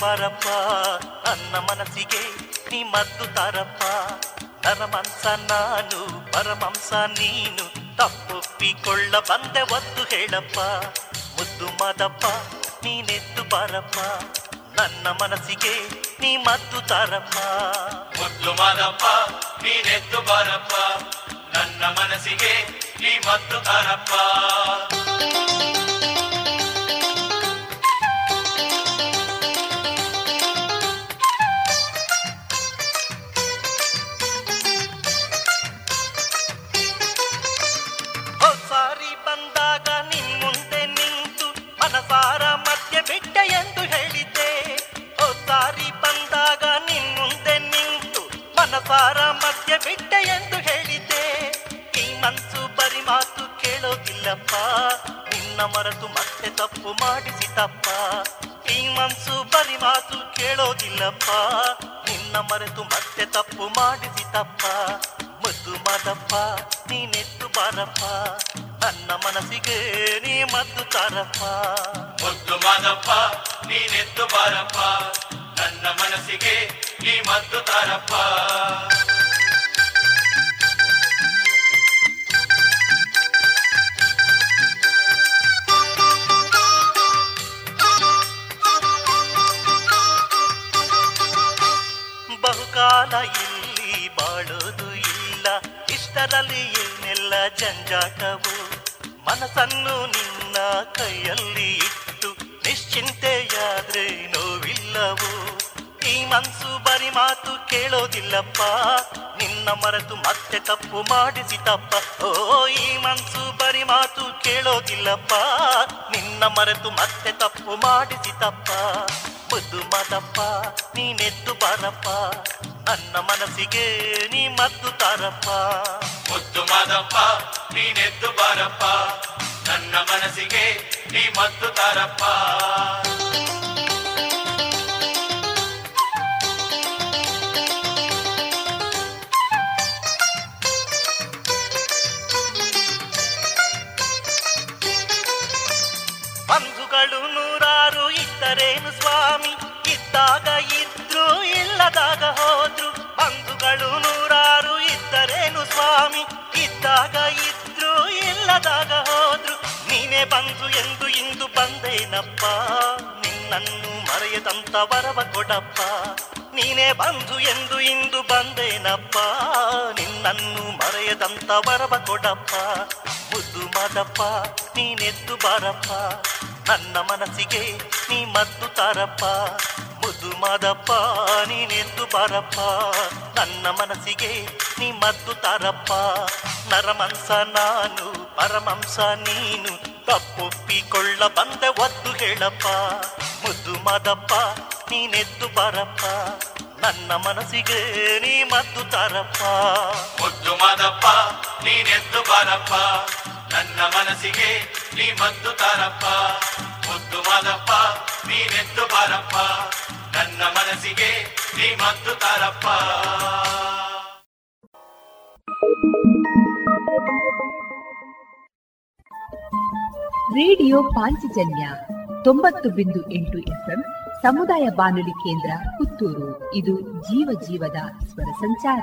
ಬಾರಪ್ಪ ನನ್ನ ಮನಸ್ಸಿಗೆ ನೀ ಮದ್ದು ತಾರಪ್ಪ ನರಮಂಸ ನಾನು ಪರಮಂಸ ನೀನು. ತಪ್ಪೊಪ್ಪಿಕೊಳ್ಳ ಬಂದೆ ಒತ್ತು ಹೇಳಪ್ಪ. ಮುದ್ದು ಮದಪ್ಪ, ನೀನೆದ್ದು ಬಾರಪ್ಪ. ನನ್ನ ಮನಸ್ಸಿಗೆ ನೀ ಮದ್ದು ತಾರಪ್ಪ. ಮುದ್ದು ಮಾದಪ್ಪ, ನೀನೆದ್ದು ಬಾರಪ್ಪ. ನನ್ನ ಮನಸ್ಸಿಗೆ ನೀ ಮದ್ದು ತಾರಪ್ಪ. ಕೇಳೋದಿಲ್ಲಪ್ಪ ನಿನ್ನ ಮರೆತು ಮತ್ತೆ ತಪ್ಪು ಮಾಡಿಸಿ ತಪ್ಪ. ಮದ್ದು ಮಾದಪ್ಪ ನೀನೆದ್ದು ಬಾರಪ್ಪ. ನನ್ನ ಮನಸ್ಸಿಗೆ ನೀ ಮದ್ದು ತಾರಪ್ಪ. ಮದ್ದು ಮಾದಪ್ಪ ನೀನೆದ್ದು ಬಾರಪ್ಪ. ನನ್ನ ಮನಸ್ಸಿಗೆ ನೀ ಮದ್ದು ತಾರಪ್ಪ. ಕೇಳೋದಿಲ್ಲಪ್ಪ ನಿನ್ನ ಮರೆತು ಮತ್ತೆ ತಪ್ಪು ಮಾಡಿಸಿ ತಪ್ಪ. ಓ, ಈ ಮನ್ಸು ಬರಿ ಮಾತು ಕೇಳೋದಿಲ್ಲಪ್ಪ, ನಿನ್ನ ಮರೆತು ಮತ್ತೆ ತಪ್ಪು ಮಾಡಿಸಿ ತಪ್ಪ. ಮುದ್ದು ಮದಪ್ಪ ನೀನೆದ್ದು ಬಾರಪ್ಪ, ನನ್ನ ಮನಸ್ಸಿಗೆ ನೀ ಮದ್ದು ತಾರಪ್ಪ. ಮುದ್ದು ಮಾದಪ್ಪ ನೀನೆದ್ದು ಬಾರಪ್ಪ, ನನ್ನ ಮನಸ್ಸಿಗೆ ನೀ ಮದ್ದು ತಾರಪ್ಪ. ಇದ್ದಾಗ ಇದ್ರು ಇಲ್ಲದಾಗ ಹೋದ್ರು ಬಂಧುಗಳು ನೂರಾರು ಇದ್ದರೇನು ಸ್ವಾಮಿ? ಇದ್ದಾಗ ಇದ್ರು ಇಲ್ಲದಾಗ ಹೋದ್ರು ನೀನೇ ಬಂದು ಎಂದು ಇಂದು ಬಂದೇನಪ್ಪ. ನಿನ್ನನ್ನು ಮರೆಯದಂತ ವರವ ಕೊಡಪ್ಪ. ನೀನೇ ಬಂದು ಎಂದು ಇಂದು ಬಂದೇನಪ್ಪ. ನಿನ್ನನ್ನು ಮರೆಯದಂತ ವರವ ಕೊಡಪ್ಪ. ಮದಪ್ಪ, ನೀನೆದ್ದು ಬಾರಪ್ಪ. ನನ್ನ ಮನಸ್ಸಿಗೆ ನೀ ಮದ್ದು ತಾರಪ್ಪ. ಮುದ್ದು ಮಾದಪ್ಪ ನೀನೆದ್ದು ಬಾರಪ್ಪ. ನನ್ನ ಮನಸ್ಸಿಗೆ ನೀ ಮದ್ದು ತಾರಪ್ಪ. ನರಮಂಸ ನಾನು, ಪರಮಂಸ ನೀನು. ತಪ್ಪೊಪ್ಪಿಕೊಳ್ಳ ಬಂದ ಒದ್ದು ಹೇಳಪ್ಪ. ಮುದ್ದು ಮಾದಪ್ಪ ನೀನೆದ್ದು ಬಾರಪ್ಪ. ನನ್ನ ಮನಸ್ಸಿಗೆ ನೀ ಮದ್ದು ತರಪ್ಪ. ಮುದ್ದು ಮಾದಪ್ಪ ನೀನೆದ್ದು ಬಾರಪ್ಪ. ನನ್ನ ಮನಸ್ಸಿಗೆ ನೀ ಮದ್ದು ತಾರಪ್ಪ. ಮುದ್ದು ಮಾದಪ್ಪ ನೀನೆದ್ದು ಬಾರಪ್ಪ. ನನ್ನ ಮನಸ್ಸಿಗೆ ನೀ ಮದ್ದು ತಾರಪ್ಪ. ರೇಡಿಯೋ ಪಾಂಚಜನ್ಯ ತೊಂಬತ್ತು ಬಿಂದು ಎಂಟು ಎಫ್ಎಂ ಸಮುದಾಯ ಬಾನುಲಿ ಕೇಂದ್ರ ಪುತ್ತೂರು. ಇದು ಜೀವ ಜೀವದ ಸ್ವರ ಸಂಚಾರ.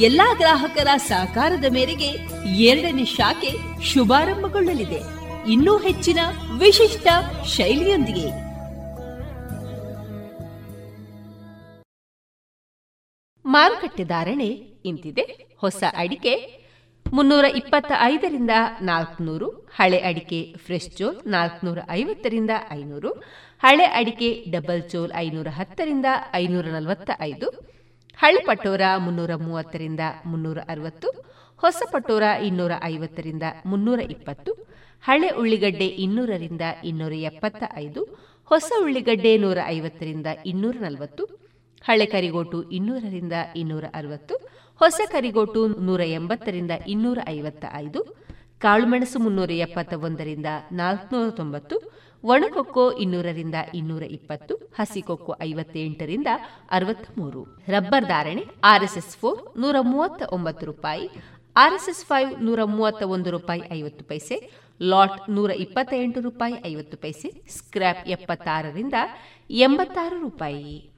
ಎಲ್ಲಾ ಗ್ರಾಹಕರ ಸಹಕಾರದ ಮೇರೆಗೆ ಎರಡನೇ ಶಾಖೆ ಶುಭಾರಂಭಗೊಳ್ಳಲಿದೆ. ಇನ್ನೂ ಹೆಚ್ಚಿನ ವಿಶಿಷ್ಟ ಶೈಲಿಯೊಂದಿಗೆ. ಮಾರುಕಟ್ಟೆ ಧಾರಣೆ ಇಂತಿದೆ. ಹೊಸ ಅಡಿಕೆ ಮುನ್ನೂರ ಇಪ್ಪತ್ತ ಐದರಿಂದ ನಾಲ್ಕುನೂರು, ಹಳೆ ಅಡಿಕೆ ಫ್ರೆಶ್ ಚೋಲ್ ನಾಲ್ಕುನೂರ ಐವತ್ತರಿಂದ ಐನೂರು, ಹಳೆ ಅಡಿಕೆ ಡಬಲ್ ಚೋಲ್ ಐನೂರ ಹತ್ತರಿಂದ ಐನೂರ ನಲವತ್ತ ಐದು ಹಳೆ ಪಟೋರ ಮುನ್ನೂರ ಮೂವತ್ತರಿಂದ ಮುನ್ನೂರ ಅರವತ್ತು, ಹೊಸ ಪಟೋರ ಇನ್ನೂರ ಐವತ್ತರಿಂದ ಮುನ್ನೂರ ಇಪ್ಪತ್ತು, ಹಳೆ ಉಳ್ಳಿಗಡ್ಡೆ ಇನ್ನೂರರಿಂದ ಇನ್ನೂರ ಎಪ್ಪತ್ತ ಐದು, ಹೊಸ ಉಳ್ಳಿಗಡ್ಡೆ ನೂರ ಐವತ್ತರಿಂದ ಇನ್ನೂರ ನಲವತ್ತು, ಹಳೆ ಕರಿಗೋಟು ಇನ್ನೂರರಿಂದ ಇನ್ನೂರ ಅರವತ್ತು, ಹೊಸ ಕರಿಗೋಟು ನೂರ ಎಂಬತ್ತರಿಂದ ಇನ್ನೂರ ಐವತ್ತ ಐದು ಕಾಳುಮೆಣಸು ಮುನ್ನೂರ ಎಪ್ಪತ್ತ ಒಂದರಿಂದ ನಾಲ್ಕುನೂರ ತೊಂಬತ್ತು ಒಣಕೊಕ್ಕೋ ಇನ್ನೂರರಿಂದ ಇನ್ನೂರ ಇಪ್ಪತ್ತು, ಹಸಿಕೊಕ್ಕೋ ಐವತ್ತೆಂಟರಿಂದ ಅರವತ್ತ ಮೂರು ರಬ್ಬರ್ ಧಾರಣೆ, ಆರ್ಎಸ್ಎಸ್ ಫೋರ್ ನೂರ ಮೂವತ್ತ ಒಂಬತ್ತು ರೂಪಾಯಿ, ಆರ್ಎಸ್ಎಸ್ ಫೈವ್ ನೂರ ಮೂವತ್ತ ಒಂದು ರೂಪಾಯಿ ಐವತ್ತು ಪೈಸೆ, ಲಾಟ್ ನೂರ ಇಪ್ಪತ್ತ ಎಂಟು ರೂಪಾಯಿ ಐವತ್ತು ಪೈಸೆ, ಸ್ಕ್ರ್ಯಾಪ್ ಎಪ್ಪತ್ತಾರರಿಂದ ಎಂಬತ್ತಾರು ರೂಪಾಯಿ.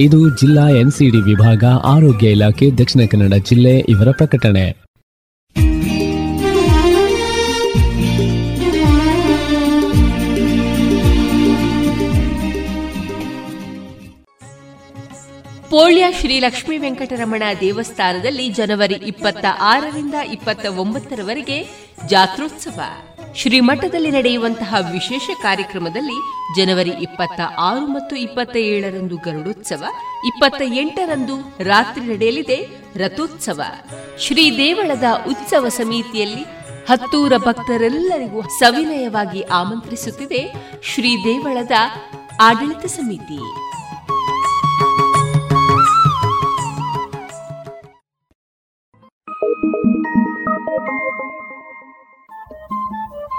ಇದು ಜಿಲ್ಲಾ ಎನ್ಸಿಡಿ ವಿಭಾಗ, ಆರೋಗ್ಯ ಇಲಾಖೆ, ದಕ್ಷಿಣ ಕನ್ನಡ ಜಿಲ್ಲೆ ಇವರ ಪ್ರಕಟಣೆ. ಪೋಳ್ಯ ಶ್ರೀ ಲಕ್ಷ್ಮೀ ವೆಂಕಟರಮಣ ದೇವಸ್ಥಾನದಲ್ಲಿ ಜನವರಿ ಇಪ್ಪತ್ತ ಆರರಿಂದ ಇಪ್ಪತ್ತ ಒಂಬತ್ತರವರೆಗೆ ಜಾತ್ರೋತ್ಸವ. ಶ್ರೀಮಠದಲ್ಲಿ ನಡೆಯುವಂತಹ ವಿಶೇಷ ಕಾರ್ಯಕ್ರಮದಲ್ಲಿ ಜನವರಿ ಇಪ್ಪತ್ತ ಆರು ಮತ್ತು ಇಪ್ಪತ್ತ ಏಳರಂದು ಗರುಡೋತ್ಸವ, ಇಪ್ಪತ್ತ ಎಂಟರಂದು ರಾತ್ರಿ ನಡೆಯಲಿದೆ ರಥೋತ್ಸವ. ಶ್ರೀ ದೇವಳದ ಉತ್ಸವ ಸಮಿತಿಯಲ್ಲಿ ಹತ್ತೂರ ಭಕ್ತರೆಲ್ಲರಿಗೂ ಸವಿನಯವಾಗಿ ಆಮಂತ್ರಿಸುತ್ತಿದೆ ಶ್ರೀ ದೇವಳದ ಆಡಳಿತ ಸಮಿತಿ.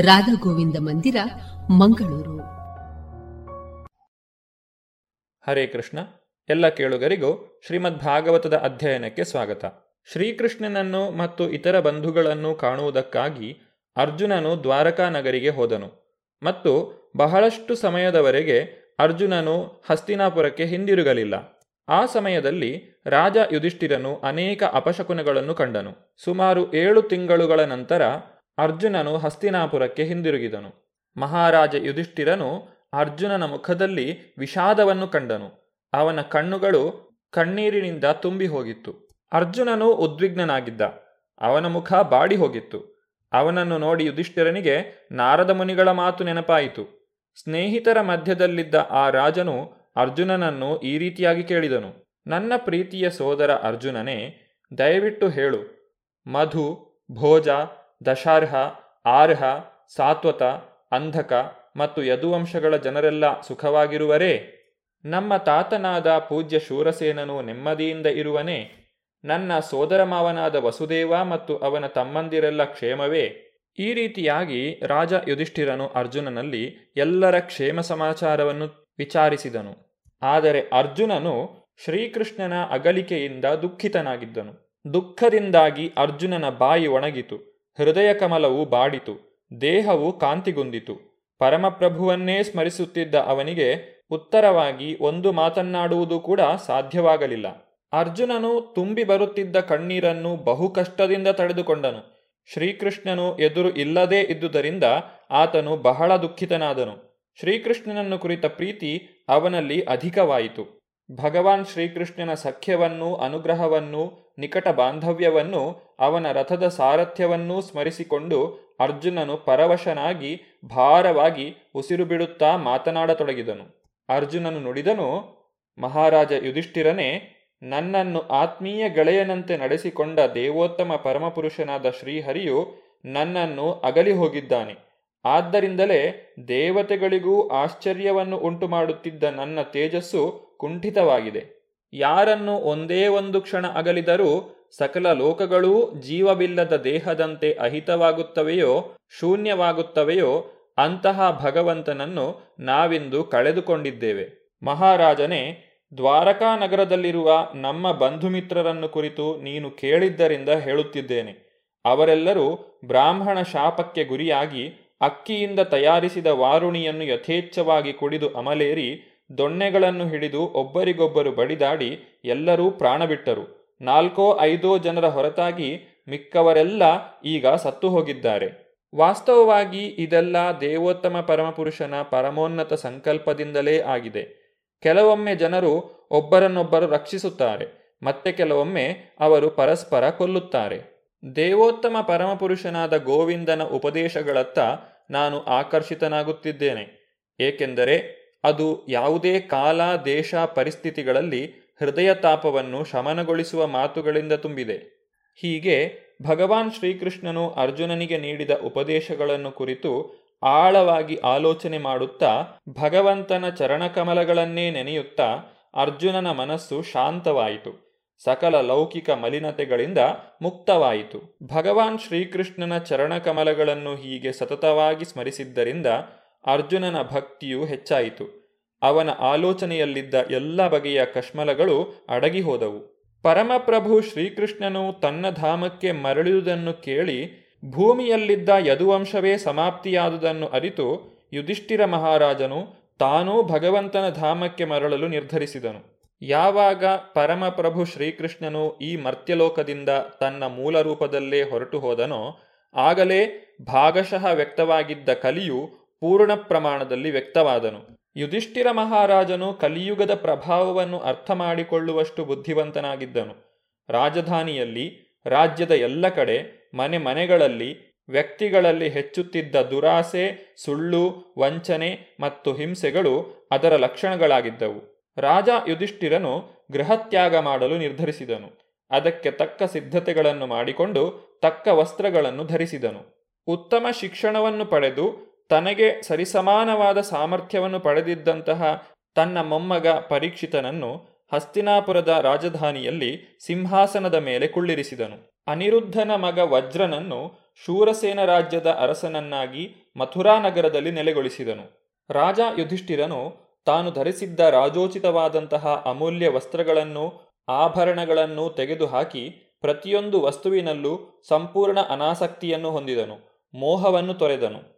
ರಾಧಾ ಗೋವಿಂದ ಮಂದಿರ, ಮಂಗಳೂರು. ಹರೇ ಕೃಷ್ಣ, ಎಲ್ಲ ಕೇಳುಗರಿಗೂ ಶ್ರೀಮದ್ ಭಾಗವತದ ಅಧ್ಯಯನಕ್ಕೆ ಸ್ವಾಗತ. ಶ್ರೀಕೃಷ್ಣನನ್ನು ಮತ್ತು ಇತರ ಬಂಧುಗಳನ್ನು ಕಾಣುವುದಕ್ಕಾಗಿ ಅರ್ಜುನನು ದ್ವಾರಕಾ ನಗರಿಗೆ ಹೋದನು. ಮತ್ತು ಬಹಳಷ್ಟು ಸಮಯದವರೆಗೆ ಅರ್ಜುನನು ಹಸ್ತಿನಾಪುರಕ್ಕೆ ಹಿಂದಿರುಗಲಿಲ್ಲ. ಆ ಸಮಯದಲ್ಲಿ ರಾಜ ಯುಧಿಷ್ಠಿರನು ಅನೇಕ ಅಪಶಕುನಗಳನ್ನು ಕಂಡನು. ಸುಮಾರು ಏಳು ತಿಂಗಳುಗಳ ನಂತರ ಅರ್ಜುನನು ಹಸ್ತಿನಾಪುರಕ್ಕೆ ಹಿಂದಿರುಗಿದನು. ಮಹಾರಾಜ ಯುಧಿಷ್ಠಿರನು ಅರ್ಜುನನ ಮುಖದಲ್ಲಿ ವಿಷಾದವನ್ನು ಕಂಡನು. ಅವನ ಕಣ್ಣುಗಳು ಕಣ್ಣೀರಿನಿಂದ ತುಂಬಿ ಹೋಗಿತ್ತು. ಅರ್ಜುನನು ಉದ್ವಿಗ್ನನಾಗಿದ್ದ. ಅವನ ಮುಖ ಬಾಡಿ ಹೋಗಿತ್ತು. ಅವನನ್ನು ನೋಡಿ ಯುಧಿಷ್ಠಿರನಿಗೆ ನಾರದ ಮುನಿಗಳ ಮಾತು ನೆನಪಾಯಿತು. ಸ್ನೇಹಿತರ ಮಧ್ಯದಲ್ಲಿದ್ದ ಆ ರಾಜನು ಅರ್ಜುನನನ್ನು ಈ ರೀತಿಯಾಗಿ ಕೇಳಿದನು. ನನ್ನ ಪ್ರೀತಿಯ ಸೋದರ ಅರ್ಜುನನೇ, ದಯವಿಟ್ಟು ಹೇಳು. ಮಧು, ಭೋಜ ದಶಾರ್ಹ, ಆರ್ಹ, ಸಾತ್ವತ, ಅಂಧಕ ಮತ್ತು ಯದುವಂಶಗಳ ಜನರೆಲ್ಲ ಸುಖವಾಗಿರುವರೇ? ನಮ್ಮ ತಾತನಾದ ಪೂಜ್ಯ ಶೂರಸೇನನು ನೆಮ್ಮದಿಯಿಂದ ಇರುವನೇ? ನನ್ನ ಸೋದರ ಮಾವನಾದ ವಸುದೇವ ಮತ್ತು ಅವನ ತಮ್ಮಂದಿರೆಲ್ಲ ಕ್ಷೇಮವೇ? ಈ ರೀತಿಯಾಗಿ ರಾಜ ಯುಧಿಷ್ಠಿರನು ಅರ್ಜುನನಲ್ಲಿ ಎಲ್ಲರ ಕ್ಷೇಮ ಸಮಾಚಾರವನ್ನು ವಿಚಾರಿಸಿದನು. ಆದರೆ ಅರ್ಜುನನು ಶ್ರೀಕೃಷ್ಣನ ಅಗಲಿಕೆಯಿಂದ ದುಃಖಿತನಾಗಿದ್ದನು. ದುಃಖದಿಂದಾಗಿ ಅರ್ಜುನನ ಬಾಯಿ ಒಣಗಿತು. ಹೃದಯ ಕಮಲವು ಬಾಡಿತು, ದೇಹವು ಕಾಂತಿಗುಂದಿತು ಪರಮಪ್ರಭುವನ್ನೇ ಸ್ಮರಿಸುತ್ತಿದ್ದ ಅವನಿಗೆ ಉತ್ತರವಾಗಿ ಒಂದು ಮಾತನ್ನಾಡುವುದು ಕೂಡ ಸಾಧ್ಯವಾಗಲಿಲ್ಲ. ಅರ್ಜುನನು ತುಂಬಿ ಬರುತ್ತಿದ್ದ ಕಣ್ಣೀರನ್ನು ಬಹು ಕಷ್ಟದಿಂದ ತಡೆದುಕೊಂಡನು. ಶ್ರೀಕೃಷ್ಣನು ಎದುರು ಇಲ್ಲದೇ ಇದ್ದುದರಿಂದ ಆತನು ಬಹಳ ದುಃಖಿತನಾದನು. ಶ್ರೀಕೃಷ್ಣನನ್ನು ಕುರಿತ ಪ್ರೀತಿ ಅವನಲ್ಲಿ ಅಧಿಕವಾಯಿತು. ಭಗವಾನ್ ಶ್ರೀಕೃಷ್ಣನ ಸಖ್ಯವನ್ನೂ, ಅನುಗ್ರಹವನ್ನು ನಿಕಟ ಬಾಂಧವ್ಯವನ್ನು, ಅವನ ರಥದ ಸಾರಥ್ಯವನ್ನೂ ಸ್ಮರಿಸಿಕೊಂಡು ಅರ್ಜುನನು ಪರವಶನಾಗಿ ಭಾರವಾಗಿ ಉಸಿರು ಬಿಡುತ್ತಾ ಮಾತನಾಡತೊಡಗಿದನು. ಅರ್ಜುನನು ನುಡಿದನು, ಮಹಾರಾಜ ಯುಧಿಷ್ಠಿರನೇ, ನನ್ನನ್ನು ಆತ್ಮೀಯ ಗೆಳೆಯನಂತೆ ನಡೆಸಿಕೊಂಡ ದೇವೋತ್ತಮ ಪರಮಪುರುಷನಾದ ಶ್ರೀಹರಿಯು ನನ್ನನ್ನು ಅಗಲಿ ಹೋಗಿದ್ದಾನೆ. ಆದ್ದರಿಂದಲೇ ದೇವತೆಗಳಿಗೂ ಆಶ್ಚರ್ಯವನ್ನು ಉಂಟುಮಾಡುತ್ತಿದ್ದ ನನ್ನ ತೇಜಸ್ಸು ಕುಂಠಿತವಾಗಿದೆ. ಯಾರನ್ನು ಒಂದೇ ಒಂದು ಕ್ಷಣ ಅಗಲಿದರೂ ಸಕಲ ಲೋಕಗಳೂ ಜೀವವಿಲ್ಲದ ದೇಹದಂತೆ ಅಹಿತವಾಗುತ್ತವೆಯೋ, ಶೂನ್ಯವಾಗುತ್ತವೆಯೋ, ಅಂತಹ ಭಗವಂತನನ್ನು ನಾವಿಂದು ಕಳೆದುಕೊಂಡಿದ್ದೇವೆ. ಮಹಾರಾಜನೇ, ದ್ವಾರಕಾ ನಗರದಲ್ಲಿರುವ ನಮ್ಮ ಬಂಧುಮಿತ್ರರನ್ನು ಕುರಿತು ನೀನು ಕೇಳಿದ್ದರಿಂದ ಹೇಳುತ್ತಿದ್ದೇನೆ. ಅವರೆಲ್ಲರೂ ಬ್ರಾಹ್ಮಣ ಶಾಪಕ್ಕೆ ಗುರಿಯಾಗಿ ಅಕ್ಕಿಯಿಂದ ತಯಾರಿಸಿದ ವಾರುಣಿಯನ್ನು ಯಥೇಚ್ಛವಾಗಿ ಕುಡಿದು ಅಮಲೇರಿ ದೊಣ್ಣೆಗಳನ್ನು ಹಿಡಿದು ಒಬ್ಬರಿಗೊಬ್ಬರು ಬಡಿದಾಡಿ ಎಲ್ಲರೂ ಪ್ರಾಣ ಬಿಟ್ಟರು ನಾಲ್ಕೋ ಐದೋ ಜನರ ಹೊರತಾಗಿ ಮಿಕ್ಕವರೆಲ್ಲ ಈಗ ಸತ್ತು ಹೋಗಿದ್ದಾರೆ. ವಾಸ್ತವವಾಗಿ ಇದೆಲ್ಲ ದೇವೋತ್ತಮ ಪರಮಪುರುಷನ ಪರಮೋನ್ನತ ಸಂಕಲ್ಪದಿಂದಲೇ ಆಗಿದೆ. ಕೆಲವೊಮ್ಮೆ ಜನರು ಒಬ್ಬರನ್ನೊಬ್ಬರು ರಕ್ಷಿಸುತ್ತಾರೆ, ಮತ್ತೆ ಕೆಲವೊಮ್ಮೆ ಅವರು ಪರಸ್ಪರ ಕೊಲ್ಲುತ್ತಾರೆ. ದೇವೋತ್ತಮ ಪರಮಪುರುಷನಾದ ಗೋವಿಂದನ ಉಪದೇಶಗಳತ್ತ ನಾನು ಆಕರ್ಷಿತನಾಗುತ್ತಿದ್ದೇನೆ. ಏಕೆಂದರೆ ಅದು ಯಾವುದೇ ಕಾಲ, ದೇಶ, ಪರಿಸ್ಥಿತಿಗಳಲ್ಲಿ ಹೃದಯ ತಾಪವನ್ನು ಶಮನಗೊಳಿಸುವ ಮಾತುಗಳಿಂದ ತುಂಬಿದೆ. ಹೀಗೆ ಭಗವಾನ್ ಶ್ರೀಕೃಷ್ಣನು ಅರ್ಜುನನಿಗೆ ನೀಡಿದ ಉಪದೇಶಗಳನ್ನು ಕುರಿತು ಆಳವಾಗಿ ಆಲೋಚನೆ ಮಾಡುತ್ತಾ, ಭಗವಂತನ ಚರಣಕಮಲಗಳನ್ನೇ ನೆನೆಯುತ್ತಾ ಅರ್ಜುನನ ಮನಸ್ಸು ಶಾಂತವಾಯಿತು. ಸಕಲ ಲೌಕಿಕ ಮಲಿನತೆಗಳಿಂದ ಮುಕ್ತವಾಯಿತು. ಭಗವಾನ್ ಶ್ರೀಕೃಷ್ಣನ ಚರಣಕಮಲಗಳನ್ನು ಹೀಗೆ ಸತತವಾಗಿ ಸ್ಮರಿಸಿದ್ದರಿಂದ ಅರ್ಜುನನ ಭಕ್ತಿಯು ಹೆಚ್ಚಾಯಿತು. ಅವನ ಆಲೋಚನೆಯಲ್ಲಿದ್ದ ಎಲ್ಲ ಬಗೆಯ ಕಶ್ಮಲಗಳು ಅಡಗಿ ಹೋದವು ಪರಮಪ್ರಭು ಶ್ರೀಕೃಷ್ಣನು ತನ್ನ ಧಾಮಕ್ಕೆ ಮರಳಿದುದನ್ನು ಕೇಳಿ, ಭೂಮಿಯಲ್ಲಿದ್ದ ಯದುವಂಶವೇ ಸಮಾಪ್ತಿಯಾದುದನ್ನು ಅರಿತು, ಯುಧಿಷ್ಠಿರ ಮಹಾರಾಜನು ತಾನೂ ಭಗವಂತನ ಧಾಮಕ್ಕೆ ಮರಳಲು ನಿರ್ಧರಿಸಿದನು. ಯಾವಾಗ ಪರಮಪ್ರಭು ಶ್ರೀಕೃಷ್ಣನು ಈ ಮರ್ತ್ಯಲೋಕದಿಂದ ತನ್ನ ಮೂಲ ರೂಪದಲ್ಲೇ ಹೊರಟು ಹೋದನೋ ಆಗಲೇ ಭಾಗಶಃ ವ್ಯಕ್ತವಾಗಿದ್ದ ಕಲಿಯು ಪೂರ್ಣ ಪ್ರಮಾಣದಲ್ಲಿ ವ್ಯಕ್ತವಾದನು. ಯುಧಿಷ್ಠಿರ ಮಹಾರಾಜನು ಕಲಿಯುಗದ ಪ್ರಭಾವವನ್ನು ಅರ್ಥ ಮಾಡಿಕೊಳ್ಳುವಷ್ಟು ಬುದ್ಧಿವಂತನಾಗಿದ್ದನು. ರಾಜಧಾನಿಯಲ್ಲಿ, ರಾಜ್ಯದ ಎಲ್ಲ ಕಡೆ, ಮನೆ ಮನೆಗಳಲ್ಲಿ, ವ್ಯಕ್ತಿಗಳಲ್ಲಿ ಹೆಚ್ಚುತ್ತಿದ್ದ ದುರಾಸೆ, ಸುಳ್ಳು, ವಂಚನೆ ಮತ್ತು ಹಿಂಸೆಗಳು ಅದರ ಲಕ್ಷಣಗಳಾಗಿದ್ದವು. ರಾಜ ಯುಧಿಷ್ಠಿರನು ಗೃಹತ್ಯಾಗ ಮಾಡಲು ನಿರ್ಧರಿಸಿದನು. ಅದಕ್ಕೆ ತಕ್ಕ ಸಿದ್ಧತೆಗಳನ್ನು ಮಾಡಿಕೊಂಡು ತಕ್ಕ ವಸ್ತ್ರಗಳನ್ನು ಧರಿಸಿದನು. ಉತ್ತಮ ಶಿಕ್ಷಣವನ್ನು ಪಡೆದು ತನಗೆ ಸರಿಸಮಾನವಾದ ಸಾಮರ್ಥ್ಯವನ್ನು ಪಡೆದಿದ್ದಂತಹ ತನ್ನ ಮೊಮ್ಮಗ ಪರೀಕ್ಷಿತನನ್ನು ಹಸ್ತಿನಾಪುರದ ರಾಜಧಾನಿಯಲ್ಲಿ ಸಿಂಹಾಸನದ ಮೇಲೆ ಕುಳ್ಳಿರಿಸಿದನು. ಅನಿರುದ್ಧನ ಮಗ ವಜ್ರನನ್ನು ಶೂರಸೇನ ರಾಜ್ಯದ ಅರಸನನ್ನಾಗಿ ಮಥುರಾ ನಗರದಲ್ಲಿ ನೆಲೆಗೊಳಿಸಿದನು. ರಾಜ ಯುಧಿಷ್ಠಿರನು ತಾನು ಧರಿಸಿದ್ದ ರಾಜೋಚಿತವಾದಂತಹ ಅಮೂಲ್ಯ ವಸ್ತ್ರಗಳನ್ನು, ಆಭರಣಗಳನ್ನು ತೆಗೆದುಹಾಕಿ ಪ್ರತಿಯೊಂದು ವಸ್ತುವಿನಲ್ಲೂ ಸಂಪೂರ್ಣ ಅನಾಸಕ್ತಿಯನ್ನು ಹೊಂದಿದನು, ಮೋಹವನ್ನು ತೊರೆದನು.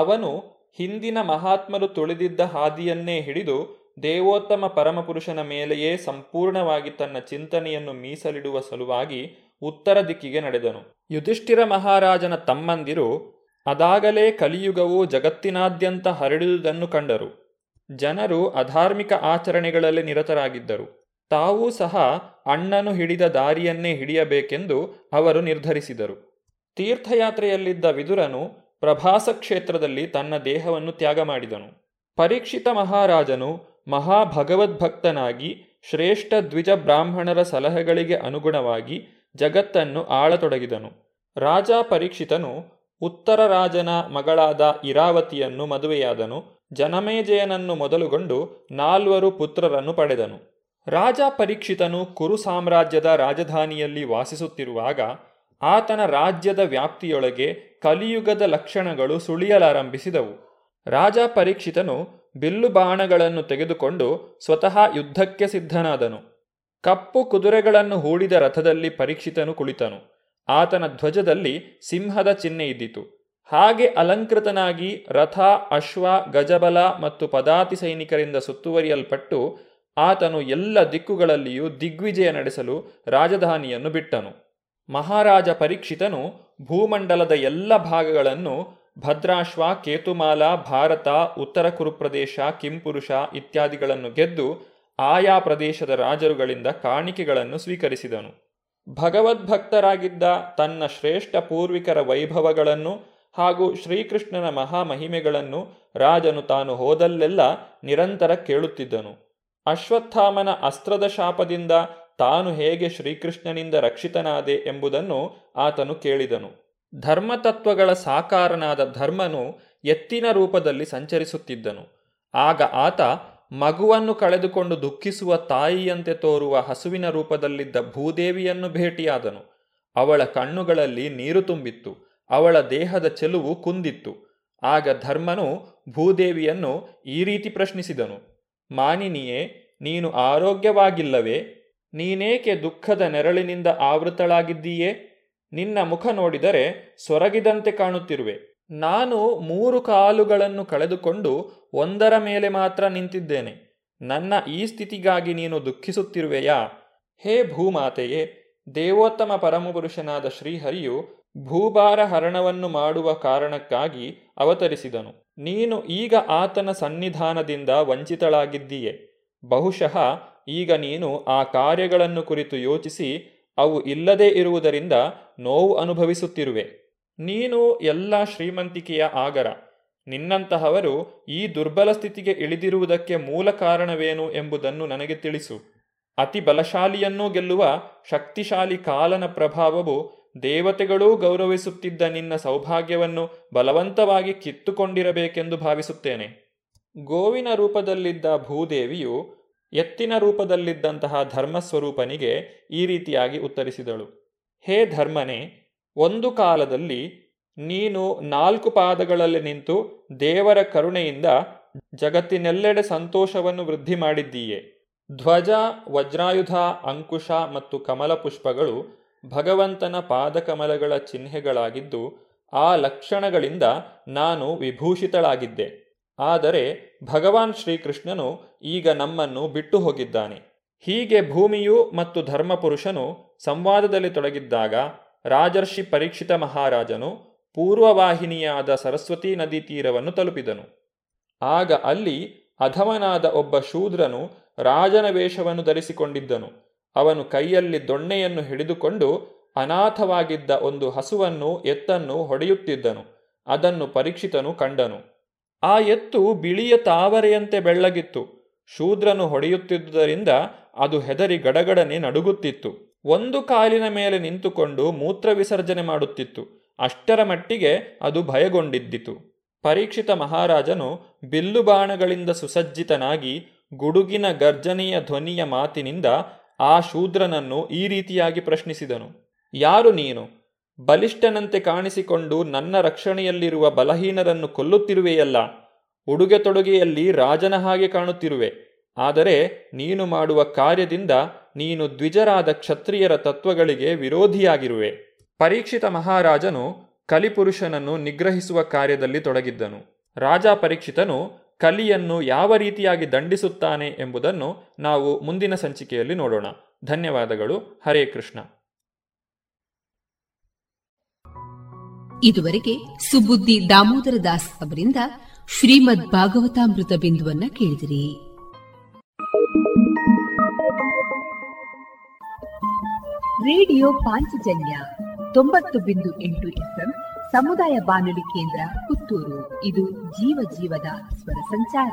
ಅವನು ಹಿಂದಿನ ಮಹಾತ್ಮರು ತುಳಿದಿದ್ದ ಹಾದಿಯನ್ನೇ ಹಿಡಿದು ದೇವೋತ್ತಮ ಪರಮಪುರುಷನ ಮೇಲೆಯೇ ಸಂಪೂರ್ಣವಾಗಿ ತನ್ನ ಚಿಂತನೆಯನ್ನು ಮೀಸಲಿಡುವ ಸಲುವಾಗಿ ಉತ್ತರ ದಿಕ್ಕಿಗೆ ನಡೆದನು. ಯುಧಿಷ್ಠಿರ ಮಹಾರಾಜನ ತಮ್ಮಂದಿರು ಅದಾಗಲೇ ಕಲಿಯುಗವು ಜಗತ್ತಿನಾದ್ಯಂತ ಹರಡಿದುದನ್ನು ಕಂಡರು. ಜನರು ಅಧಾರ್ಮಿಕ ಆಚರಣೆಗಳಲ್ಲಿ ನಿರತರಾಗಿದ್ದರು. ತಾವೂ ಸಹ ಅಣ್ಣನು ಹಿಡಿದ ದಾರಿಯನ್ನೇ ಹಿಡಿಯಬೇಕೆಂದು ಅವರು ನಿರ್ಧರಿಸಿದರು. ತೀರ್ಥಯಾತ್ರೆಯಲ್ಲಿದ್ದ ವಿದುರನು ಪ್ರಭಾಸ ಕ್ಷೇತ್ರದಲ್ಲಿ ತನ್ನ ದೇಹವನ್ನು ತ್ಯಾಗ ಮಾಡಿದನು. ಪರೀಕ್ಷಿತ ಮಹಾರಾಜನು ಮಹಾಭಗವದ್ಭಕ್ತನಾಗಿ ಶ್ರೇಷ್ಠ ದ್ವಿಜ ಬ್ರಾಹ್ಮಣರ ಸಲಹೆಗಳಿಗೆ ಅನುಗುಣವಾಗಿ ಜಗತ್ತನ್ನು ಆಳತೊಡಗಿದನು. ರಾಜ ಪರೀಕ್ಷಿತನು ಉತ್ತರ ರಾಜನ ಮಗಳಾದ ಇರಾವತಿಯನ್ನು ಮದುವೆಯಾದನು. ಜನಮೇಜಯನನ್ನು ಮೊದಲುಗೊಂಡು ನಾಲ್ವರು ಪುತ್ರರನ್ನು ಪಡೆದನು. ರಾಜ ಪರೀಕ್ಷಿತನು ಕುರು ಸಾಮ್ರಾಜ್ಯದ ರಾಜಧಾನಿಯಲ್ಲಿ ವಾಸಿಸುತ್ತಿರುವಾಗ ಆತನ ರಾಜ್ಯದ ವ್ಯಾಪ್ತಿಯೊಳಗೆ ಕಲಿಯುಗದ ಲಕ್ಷಣಗಳು ಸುಳಿಯಲಾರಂಭಿಸಿದವು. ರಾಜ ಪರೀಕ್ಷಿತನು ಬಿಲ್ಲು ಬಾಣಗಳನ್ನು ತೆಗೆದುಕೊಂಡು ಸ್ವತಃ ಯುದ್ಧಕ್ಕೆ ಸಿದ್ಧನಾದನು. ಕಪ್ಪು ಕುದುರೆಗಳನ್ನು ಹೂಡಿದ ರಥದಲ್ಲಿ ಪರೀಕ್ಷಿತನು ಕುಳಿತನು. ಆತನ ಧ್ವಜದಲ್ಲಿ ಸಿಂಹದ ಚಿಹ್ನೆ ಇದ್ದಿತು. ಹಾಗೆ ಅಲಂಕೃತನಾಗಿ ರಥ, ಅಶ್ವ, ಗಜಬಲ ಮತ್ತು ಪದಾತಿ ಸೈನಿಕರಿಂದ ಸುತ್ತುವರಿಯಲ್ಪಟ್ಟು ಆತನು ಎಲ್ಲ ದಿಕ್ಕುಗಳಲ್ಲಿಯೂ ದಿಗ್ವಿಜಯ ನಡೆಸಲು ರಾಜಧಾನಿಯನ್ನು ಬಿಟ್ಟನು. ಮಹಾರಾಜ ಪರೀಕ್ಷಿತನು ಭೂಮಂಡಲದ ಎಲ್ಲ ಭಾಗಗಳನ್ನು ಭದ್ರಾಶ್ವ, ಕೇತುಮಾಲ, ಭಾರತ, ಉತ್ತರ ಕುರುಪ್ರದೇಶ, ಕಿಂಪುರುಷ ಇತ್ಯಾದಿಗಳನ್ನು ಗೆದ್ದು ಆಯಾ ಪ್ರದೇಶದ ರಾಜರುಗಳಿಂದ ಕಾಣಿಕೆಗಳನ್ನು ಸ್ವೀಕರಿಸಿದನು. ಭಗವದ್ಭಕ್ತರಾಗಿದ್ದ ತನ್ನ ಶ್ರೇಷ್ಠ ಪೂರ್ವಿಕರ ವೈಭವಗಳನ್ನು ಹಾಗೂ ಶ್ರೀಕೃಷ್ಣನ ಮಹಾಮಹಿಮೆಗಳನ್ನು ರಾಜನು ತಾನು ಹೋದಲ್ಲೆಲ್ಲ ನಿರಂತರ ಕೇಳುತ್ತಿದ್ದನು. ಅಶ್ವತ್ಥಾಮನ ಅಸ್ತ್ರದ ಶಾಪದಿಂದ ತಾನು ಹೇಗೆ ಶ್ರೀಕೃಷ್ಣನಿಂದ ರಕ್ಷಿತನಾದೆ ಎಂಬುದನ್ನು ಆತನು ಕೇಳಿದನು. ಧರ್ಮತತ್ವಗಳ ಸಾಕಾರನಾದ ಧರ್ಮನು ಎತ್ತಿನ ರೂಪದಲ್ಲಿ ಸಂಚರಿಸುತ್ತಿದ್ದನು. ಆಗ ಆತ ಮಗುವನ್ನು ಕಳೆದುಕೊಂಡು ದುಃಖಿಸುವ ತಾಯಿಯಂತೆ ತೋರುವ ಹಸುವಿನ ರೂಪದಲ್ಲಿದ್ದ ಭೂದೇವಿಯನ್ನು ಭೇಟಿಯಾದನು. ಅವಳ ಕಣ್ಣುಗಳಲ್ಲಿ ನೀರು ತುಂಬಿತ್ತು, ಅವಳ ದೇಹದ ಚೆಲುವು ಕುಂದಿತ್ತು. ಆಗ ಧರ್ಮನು ಭೂದೇವಿಯನ್ನು ಈ ರೀತಿ ಪ್ರಶ್ನಿಸಿದನು, ಮಾನಿನಿಯೇ, ನೀನು ಆರೋಗ್ಯವಾಗಿಲ್ಲವೇ? ನೀನೇಕೆ ದುಃಖದ ನೆರಳಿನಿಂದ ಆವೃತಳಾಗಿದ್ದೀಯೇ ನಿನ್ನ ಮುಖ ನೋಡಿದರೆ ಸೊರಗಿದಂತೆ ಕಾಣುತ್ತಿರುವೆ. ನಾನು ಮೂರು ಕಾಲುಗಳನ್ನು ಕಳೆದುಕೊಂಡು ಒಂದರ ಮೇಲೆ ಮಾತ್ರ ನಿಂತಿದ್ದೇನೆ. ನನ್ನ ಈ ಸ್ಥಿತಿಗಾಗಿ ನೀನು ದುಃಖಿಸುತ್ತಿರುವೆಯಾ? ಹೇ ಭೂಮಾತೆಯೇ, ದೇವೋತ್ತಮ ಪರಮಪುರುಷನಾದ ಶ್ರೀಹರಿಯು ಭೂಭಾರ ಹರಣವನ್ನು ಮಾಡುವ ಕಾರಣಕ್ಕಾಗಿ ಅವತರಿಸಿದನು. ನೀನು ಈಗ ಆತನ ಸನ್ನಿಧಾನದಿಂದ ವಂಚಿತಳಾಗಿದ್ದೀಯೆ. ಬಹುಶಃ ಈಗ ನೀನು ಆ ಕಾರ್ಯಗಳನ್ನು ಕುರಿತು ಯೋಚಿಸಿ ಅವು ಇಲ್ಲದೇ ಇರುವುದರಿಂದ ನೋವು ಅನುಭವಿಸುತ್ತಿರುವೆ. ನೀನು ಎಲ್ಲ ಶ್ರೀಮಂತಿಕೆಯ ಆಗರ. ನಿನ್ನಂತಹವರು ಈ ದುರ್ಬಲ ಸ್ಥಿತಿಗೆ ಇಳಿದಿರುವುದಕ್ಕೆ ಮೂಲ ಕಾರಣವೇನು ಎಂಬುದನ್ನು ನನಗೆ ತಿಳಿಸು. ಅತಿ ಬಲಶಾಲಿಯನ್ನೂ ಗೆಲ್ಲುವ ಶಕ್ತಿಶಾಲಿ ಕಾಲನ ಪ್ರಭಾವವು ದೇವತೆಗಳೂ ಗೌರವಿಸುತ್ತಿದ್ದ ನಿನ್ನ ಸೌಭಾಗ್ಯವನ್ನು ಬಲವಂತವಾಗಿ ಕಿತ್ತುಕೊಂಡಿರಬೇಕೆಂದು ಭಾವಿಸುತ್ತೇನೆ. ಗೋವಿನ ರೂಪದಲ್ಲಿದ್ದ ಭೂದೇವಿಯು ಎತ್ತಿನ ರೂಪದಲ್ಲಿದ್ದಂತಹ ಧರ್ಮಸ್ವರೂಪನಿಗೆ ಈ ರೀತಿಯಾಗಿ ಉತ್ತರಿಸಿದಳು. ಹೇ ಧರ್ಮನೇ, ಒಂದು ಕಾಲದಲ್ಲಿ ನೀನು ನಾಲ್ಕು ಪಾದಗಳಲ್ಲಿ ನಿಂತು ದೇವರ ಕರುಣೆಯಿಂದ ಜಗತ್ತಿನೆಲ್ಲೆಡೆ ಸಂತೋಷವನ್ನು ವೃದ್ಧಿ ಮಾಡಿದ್ದೀಯೆ. ಧ್ವಜ, ವಜ್ರಾಯುಧ, ಅಂಕುಶ ಮತ್ತು ಕಮಲ ಪುಷ್ಪಗಳು ಭಗವಂತನ ಪಾದಕಮಲಗಳ ಚಿಹ್ನೆಗಳಾಗಿದ್ದು ಆ ಲಕ್ಷಣಗಳಿಂದ ನಾನು ವಿಭೂಷಿತಳಾಗಿದ್ದೆ. ಆದರೆ ಭಗವಾನ್ ಶ್ರೀಕೃಷ್ಣನು ಈಗ ನಮ್ಮನ್ನು ಬಿಟ್ಟು ಹೋಗಿದ್ದಾನೆ. ಹೀಗೆ ಭೂಮಿಯು ಮತ್ತು ಧರ್ಮಪುರುಷನು ಸಂವಾದದಲ್ಲಿ ತೊಡಗಿದ್ದಾಗ ರಾಜರ್ಷಿ ಪರೀಕ್ಷಿತ ಮಹಾರಾಜನು ಪೂರ್ವವಾಹಿನಿಯಾದ ಸರಸ್ವತೀ ನದಿ ತೀರವನ್ನು ತಲುಪಿದನು. ಆಗ ಅಲ್ಲಿ ಅಧಮನಾದ ಒಬ್ಬ ಶೂದ್ರನು ರಾಜನ ವೇಷವನ್ನು ಧರಿಸಿಕೊಂಡಿದ್ದನು. ಅವನು ಕೈಯಲ್ಲಿ ದೊಣ್ಣೆಯನ್ನು ಹಿಡಿದುಕೊಂಡು ಅನಾಥವಾಗಿದ್ದ ಒಂದು ಹಸುವನ್ನು ಎತ್ತನ್ನು ಹೊಡೆಯುತ್ತಿದ್ದನು. ಅದನ್ನು ಪರೀಕ್ಷಿತನು ಕಂಡನು. ಆ ಎತ್ತು ಬಿಳಿಯ ತಾವರೆಯಂತೆ ಬೆಳ್ಳಗಿತ್ತು. ಶೂದ್ರನು ಹೊಡೆಯುತ್ತಿದ್ದುದರಿಂದ ಅದು ಹೆದರಿ ಗಡಗಡನೆ ನಡುಗುತ್ತಿತ್ತು. ಒಂದು ಕಾಲಿನ ಮೇಲೆ ನಿಂತುಕೊಂಡು ಮೂತ್ರ ವಿಸರ್ಜನೆ ಮಾಡುತ್ತಿತ್ತು. ಅಷ್ಟರ ಮಟ್ಟಿಗೆ ಅದು ಭಯಗೊಂಡಿದ್ದಿತು. ಪರೀಕ್ಷಿತ ಮಹಾರಾಜನು ಬಿಲ್ಲು ಬಾಣಗಳಿಂದ ಸುಸಜ್ಜಿತನಾಗಿ ಗುಡುಗಿನ ಗರ್ಜನೆಯ ಧ್ವನಿಯ ಮಾತಿನಿಂದ ಆ ಶೂದ್ರನನ್ನು ಈ ರೀತಿಯಾಗಿ ಪ್ರಶ್ನಿಸಿದನು. ಯಾರು ನೀನು? ಬಲಿಷ್ಠನಂತೆ ಕಾಣಿಸಿಕೊಂಡು ನನ್ನ ರಕ್ಷಣೆಯಲ್ಲಿರುವ ಬಲಹೀನರನ್ನು ಕೊಲ್ಲುತ್ತಿರುವೆಯಲ್ಲ ಉಡುಗೆ ತೊಡುಗೆಯಲ್ಲಿ ರಾಜನ ಹಾಗೆ ಕಾಣುತ್ತಿರುವೆ. ಆದರೆ ನೀನು ಮಾಡುವ ಕಾರ್ಯದಿಂದ ನೀನು ದ್ವಿಜರಾದ ಕ್ಷತ್ರಿಯರ ತತ್ವಗಳಿಗೆ ವಿರೋಧಿಯಾಗಿರುವೆ. ಪರೀಕ್ಷಿತ ಮಹಾರಾಜನು ಕಲಿಪುರುಷನನ್ನು ನಿಗ್ರಹಿಸುವ ಕಾರ್ಯದಲ್ಲಿ ತೊಡಗಿದ್ದನು. ರಾಜ ಪರೀಕ್ಷಿತನು ಕಲಿಯನ್ನು ಯಾವ ರೀತಿಯಾಗಿ ದಂಡಿಸುತ್ತಾನೆ ಎಂಬುದನ್ನು ನಾವು ಮುಂದಿನ ಸಂಚಿಕೆಯಲ್ಲಿ ನೋಡೋಣ. ಧನ್ಯವಾದಗಳು. ಹರೇ ಕೃಷ್ಣ. ಇದುವರೆಗೆ ಸುಬುದ್ದಿ ದಾಮೋದರ ದಾಸ್ ಅವರಿಂದ ಶ್ರೀಮದ್ ಭಾಗವತಾಮೃತ ಬಿಂದುವನ್ನ ಕೇಳಿದಿರಿ. ರೇಡಿಯೋ ಪಾಂಚಜನ್ಯ ತೊಂಬತ್ತು ಬಿಂದು ಎಂಟು ಎಫ್ಎಂ ಸಮುದಾಯ ಬಾನುಲಿ ಕೇಂದ್ರ ಪುತ್ತೂರು. ಇದು ಜೀವ ಜೀವದ ಸ್ವರ ಸಂಚಾರ.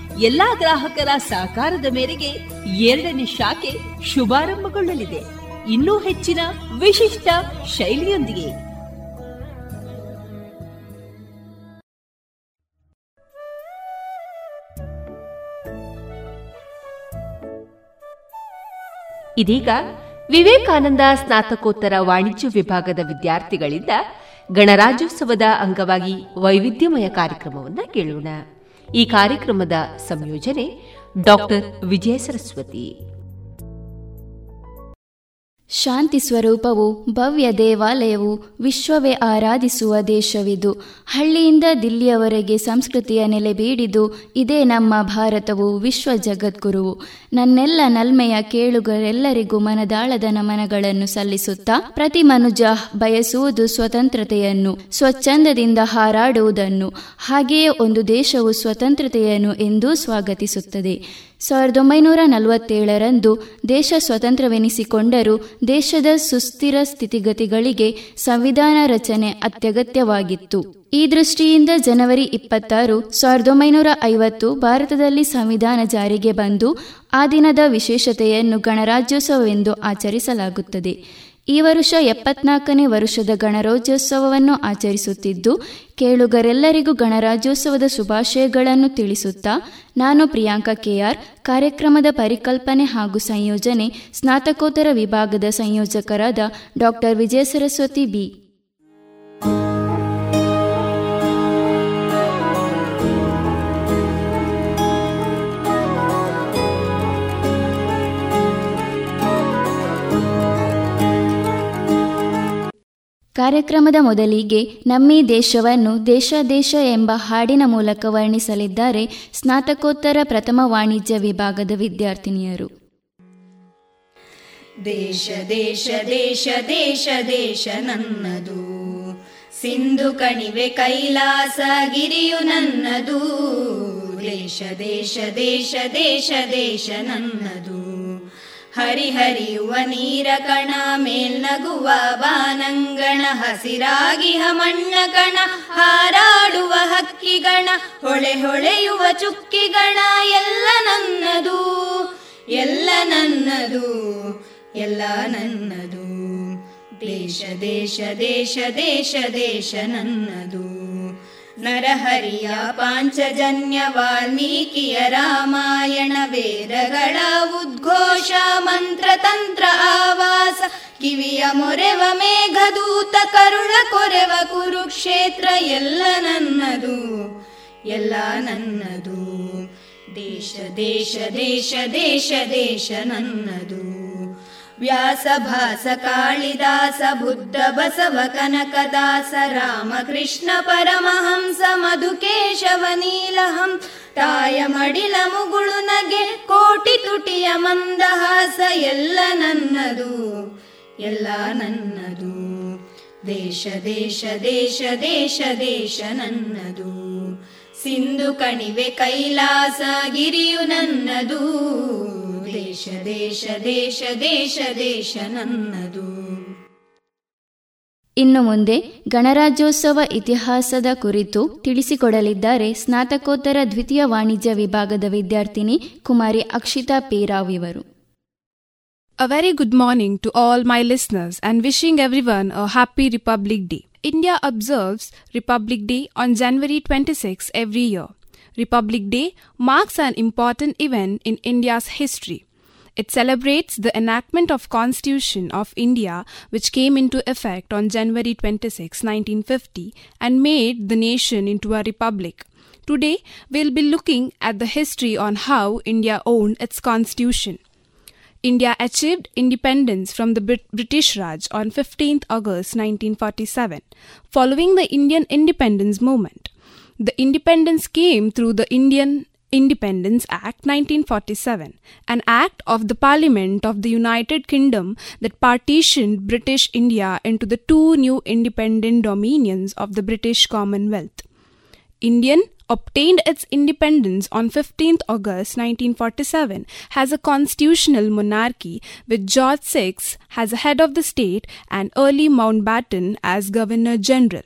ಎಲ್ಲಾ ಗ್ರಾಹಕರ ಸಹಕಾರದ ಮೇರೆಗೆ ಎರಡನೇ ಶಾಖೆ ಶುಭಾರಂಭಗೊಳ್ಳಲಿದೆ. ಇನ್ನೂ ಹೆಚ್ಚಿನ ವಿಶಿಷ್ಟ ಶೈಲಿಯೊಂದಿಗೆ. ಇದೀಗ ವಿವೇಕಾನಂದ ಸ್ನಾತಕೋತ್ತರ ವಾಣಿಜ್ಯ ವಿಭಾಗದ ವಿದ್ಯಾರ್ಥಿಗಳಿಂದ ಗಣರಾಜ್ಯೋತ್ಸವದ ಅಂಗವಾಗಿ ವೈವಿಧ್ಯಮಯ ಕಾರ್ಯಕ್ರಮವನ್ನು ಕೇಳೋಣ. ಈ ಕಾರ್ಯಕ್ರಮದ ಸಂಯೋಜನೆ ಡಾಕ್ಟರ್ ವಿಜಯ ಸರಸ್ವತಿ. ಶಾಂತಿ ಸ್ವರೂಪವು ಭವ್ಯ ದೇವಾಲಯವು ವಿಶ್ವವೇ ಆರಾಧಿಸುವ ದೇಶವಿದು. ಹಳ್ಳಿಯಿಂದ ದಿಲ್ಲಿಯವರೆಗೆ ಸಂಸ್ಕೃತಿಯ ನೆಲೆ ಬೀಡಿದು ಇದೇ ನಮ್ಮ ಭಾರತವು ವಿಶ್ವ ಜಗದ್ಗುರುವು. ನನ್ನೆಲ್ಲ ನಲ್ಮೆಯ ಕೇಳುಗರೆಲ್ಲರಿಗೂ ಮನದಾಳದ ನಮನಗಳನ್ನು ಸಲ್ಲಿಸುತ್ತಾ ಪ್ರತಿ ಮನುಜ ಬಯಸುವುದು ಸ್ವತಂತ್ರತೆಯನ್ನು, ಸ್ವಚ್ಛಂದದಿಂದ ಹಾರಾಡುವುದನ್ನು. ಹಾಗೆಯೇ ಒಂದು ದೇಶವು ಸ್ವತಂತ್ರತೆಯನ್ನು ಎಂದೂ ಸ್ವಾಗತಿಸುತ್ತದೆ. ಸಾವಿರದ ಒಂಬೈನೂರ ನಲವತ್ತೇಳರಂದು ದೇಶ ಸ್ವತಂತ್ರವೆನಿಸಿಕೊಂಡರೂ ದೇಶದ ಸುಸ್ಥಿರ ಸ್ಥಿತಿಗತಿಗಳಿಗೆ ಸಂವಿಧಾನ ರಚನೆ ಅತ್ಯಗತ್ಯವಾಗಿತ್ತು. ಈ ದೃಷ್ಟಿಯಿಂದ ಜನವರಿ ಇಪ್ಪತ್ತಾರು, ಸಾವಿರದ ಒಂಬೈನೂರ ಐವತ್ತು ಭಾರತದಲ್ಲಿ ಸಂವಿಧಾನ ಜಾರಿಗೆ ಬಂದು ಆ ದಿನದ ವಿಶೇಷತೆಯನ್ನು ಗಣರಾಜ್ಯೋತ್ಸವವೆಂದು ಆಚರಿಸಲಾಗುತ್ತದೆ. ಈ ವರ್ಷ ಎಪ್ಪತ್ನಾಲ್ಕನೇ ವರ್ಷದ ಗಣರಾಜ್ಯೋತ್ಸವವನ್ನು ಆಚರಿಸುತ್ತಿದ್ದು, ಕೇಳುಗರೆಲ್ಲರಿಗೂ ಗಣರಾಜ್ಯೋತ್ಸವದ ಶುಭಾಶಯಗಳನ್ನು ತಿಳಿಸುತ್ತಾ, ನಾನು ಪ್ರಿಯಾಂಕಾ ಕೆಆರ್ ಕಾರ್ಯಕ್ರಮದ ಪರಿಕಲ್ಪನೆ ಹಾಗೂ ಸಂಯೋಜನೆ, ಸ್ನಾತಕೋತ್ತರ ವಿಭಾಗದ ಸಂಯೋಜಕರಾದ ಡಾಕ್ಟರ್ ವಿಜಯ ಸರಸ್ವತಿ ಬಿ. ಕಾರ್ಯಕ್ರಮದ ಮೊದಲಿಗೆ ನಮ್ಮಿ ದೇಶವನ್ನು ದೇಶ ದೇಶ ಎಂಬ ಹಾಡಿನ ಮೂಲಕ ವರ್ಣಿಸಲಿದ್ದಾರೆ ಸ್ನಾತಕೋತ್ತರ ಪ್ರಥಮ ವಾಣಿಜ್ಯ ವಿಭಾಗದ ವಿದ್ಯಾರ್ಥಿನಿಯರು. ದೇಶ ದೇಶ ದೇಶ ದೇಶ ದೇಶ ನನ್ನದು. ಸಿಂಧು ಕಣಿವೆ ಕೈಲಾಸ ಗಿರಿಯು ನನ್ನದು. ದೇಶ ದೇಶ ದೇಶ ದೇಶ ದೇಶ ನನ್ನದು. ಹರಿಹರಿಯುವ ನೀರ ಕಣ ಮೇಲ್ನಗುವ ಬಾನಂಗಣ ಹಸಿರಾಗಿ ಹಮಣ್ಣ ಕಣ, ಹಾರಾಡುವ ಹಕ್ಕಿಗಣ, ಹೊಳೆ ಹೊಳೆಯುವ ಚುಕ್ಕಿಗಣ, ಎಲ್ಲ ನನ್ನದು ಎಲ್ಲ ನನ್ನದು ಎಲ್ಲ ನನ್ನದು. ದೇಶ ದೇಶ ದೇಶ ದೇಶ ದೇಶ ನನ್ನದು. ನರಹರಿಯ ಪಾಂಚಜನ್ಯ ವಾಲ್ಮೀಕಿಯ ರಾಮಾಯಣ ವೇದಗಳ ಉದ್ಘೋಷ ಮಂತ್ರ ತಂತ್ರ ಆವಾಸ. ಕಿವಿಯ ಮೊರೆವ ಮೇಘದೂತ ಕರುಣ ಕೊರೆವ ಕುರುಕ್ಷೇತ್ರ ಎಲ್ಲ ನನ್ನದು ಎಲ್ಲ ನನ್ನದು. ದೇಶ ದೇಶ ದೇಶ ದೇಶ ದೇಶ ನನ್ನದು. ವ್ಯಾಸ ಭಾಸ ಕಾಳಿದಾಸ ಬುದ್ಧ ಬಸವ ಕನಕದಾಸ ರಾಮಕೃಷ್ಣ ಪರಮಹಂಸ ಮಧುಕೇಶವ ನೀಲಹಂ ತಾಯ ಮಡಿಲ ಮುಗುಳು ನಗೆ ಕೋಟಿ ತುಟಿಯ ಮಂದಹಾಸ ಎಲ್ಲ ನನ್ನದು ಎಲ್ಲ ನನ್ನದು. ದೇಶ ದೇಶ ದೇಶ ದೇಶ ದೇಶ ನನ್ನದು. ಸಿಂಧು ಕಣಿವೆ ಕೈಲಾಸ ಗಿರಿಯು ನನ್ನದು. ದೇಶ ದೇಶ ದೇಶ ದೇಶ ದೇಶ ನನ್ನದು ಇನ್ನು ಮುಂದೆ ಗಣರಾಜ್ಯೋತ್ಸವ ಇತಿಹಾಸದ ಕುರಿತು ತಿಳಿಸಿಕೊಡಲಿದ್ದಾರೆ ಸ್ನಾತಕೋತ್ತರ ದ್ವಿತೀಯ ವಾಣಿಜ್ಯ ವಿಭಾಗದ ವಿದ್ಯಾರ್ಥಿನಿ ಕುಮಾರಿ ಅಕ್ಷಿತಾ ಪೇರಾವ್ ಇವರು A good morning morning to all my listeners and wishing everyone a happy Republic Day. India observes Republic Day on January 26 every year. Republic Day marks an important event in India's history. It celebrates the enactment of Constitution of India which came into effect on January 26, 1950 and made the nation into a republic. Today we'll be looking at the history on how India owned its constitution. India achieved independence from the Brit- British Raj on 15th August 1947 following the Indian independence movement. The independence came through the Indian Independence Act 1947, an act of the Parliament of the United Kingdom that partitioned British India into the two new independent dominions of the British Commonwealth. Indian obtained its independence on 15th August 1947 has a constitutional monarchy with George VI as head of the state and early Mountbatten as governor general.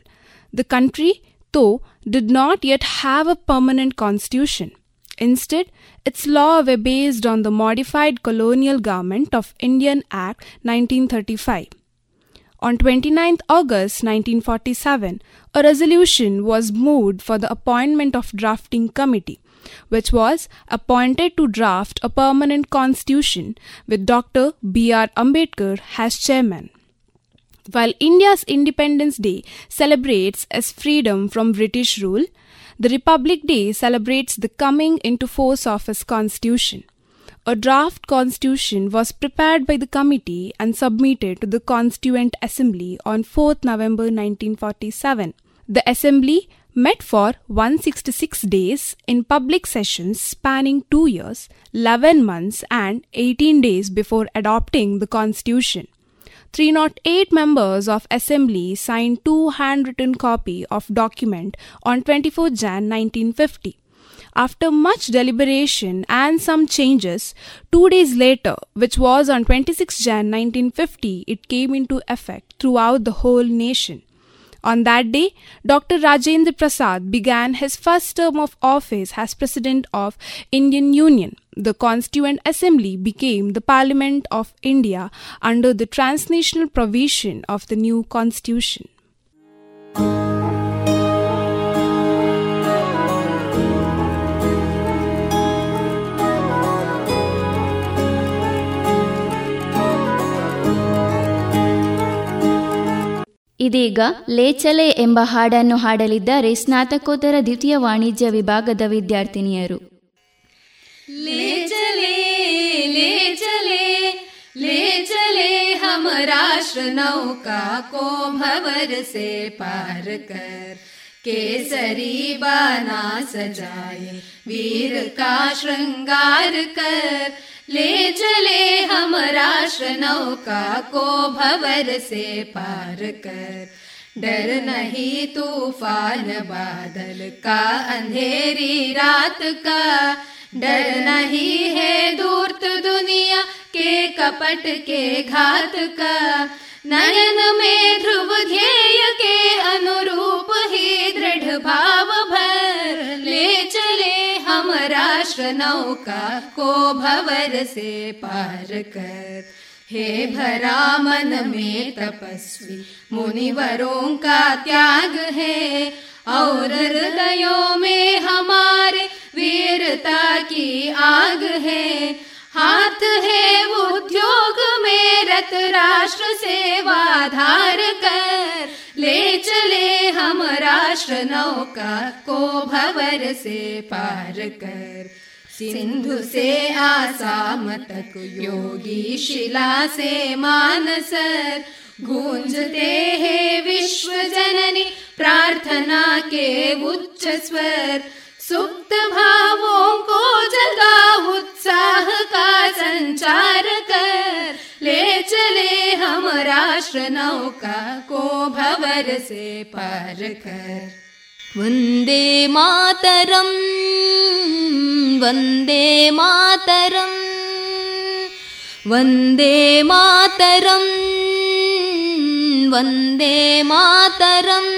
The country, though, did not yet have a permanent constitution. Instead, its laws were based on the modified Colonial Government of Indian Act 1935. On 29 August 1947, a resolution was moved for the appointment of drafting committee, which was appointed to draft a permanent constitution with Dr. B.R. Ambedkar as chairman. While India's Independence Day celebrates its freedom from British rule, the Republic Day celebrates the coming into force of its constitution. A draft constitution was prepared by the committee and submitted to the Constituent Assembly on 4th November 1947. The Assembly met for 166 days in public sessions spanning 2 years, 11 months, and 18 days before adopting the Constitution. 308 members of assembly signed two handwritten copy of document on 24 Jan 1950 after much deliberation and some changes, two days later, which was on 26 Jan 1950, it came into effect throughout the whole nation. On that day, Dr. Rajendra Prasad began his first term of office as President of Indian Union. The Constituent Assembly became the Parliament of India under the transnational provision of the new Constitution. ಇದೀಗ ಲೇಚಲೆ ಎಂಬ ಹಾಡನ್ನು ಹಾಡಲಿದ್ದಾರೆ ಸ್ನಾತಕೋತ್ತರ ದ್ವಿತೀಯ ವಾಣಿಜ್ಯ ವಿಭಾಗದ ವಿದ್ಯಾರ್ಥಿನಿಯರು ले चले ले चले ले चले हम राष्ट्र नौका को भवर से पार कर केसरी बाना सजाए वीर का श्रृंगार कर ले चले हम राष्ट्र नौका को भवर से पार कर। डर नहीं तूफ़ान बादल का, अंधेरी रात का। डर नहीं है दूर दुनिया के कपट के घात का। नयन में ध्रुव ध्येय के अनुरूप ही दृढ़ भाव भर ले चले हम राष्ट्र नौका, को भवर से पार कर। हे भरा मन में तपस्वी, मुनिवरों का त्याग है। और हृदयों में हमारे वीरता की आग है। हाथ है उद्योग में रत राष्ट्र सेवा धार कर। ले चले हम राष्ट्र नौका को भवर से पार कर। सिंधु से आसाम तक योगी शिला से मानसर गूंजते हैं विश्व जननी प्रार्थना के उच्च स्वर। सुप्त भावों को जगा उत्साह नौका को भवर से पार कर वन्दे मातरम् वन्दे मातरम् वन्दे मातरम् वन्दे मातरम्।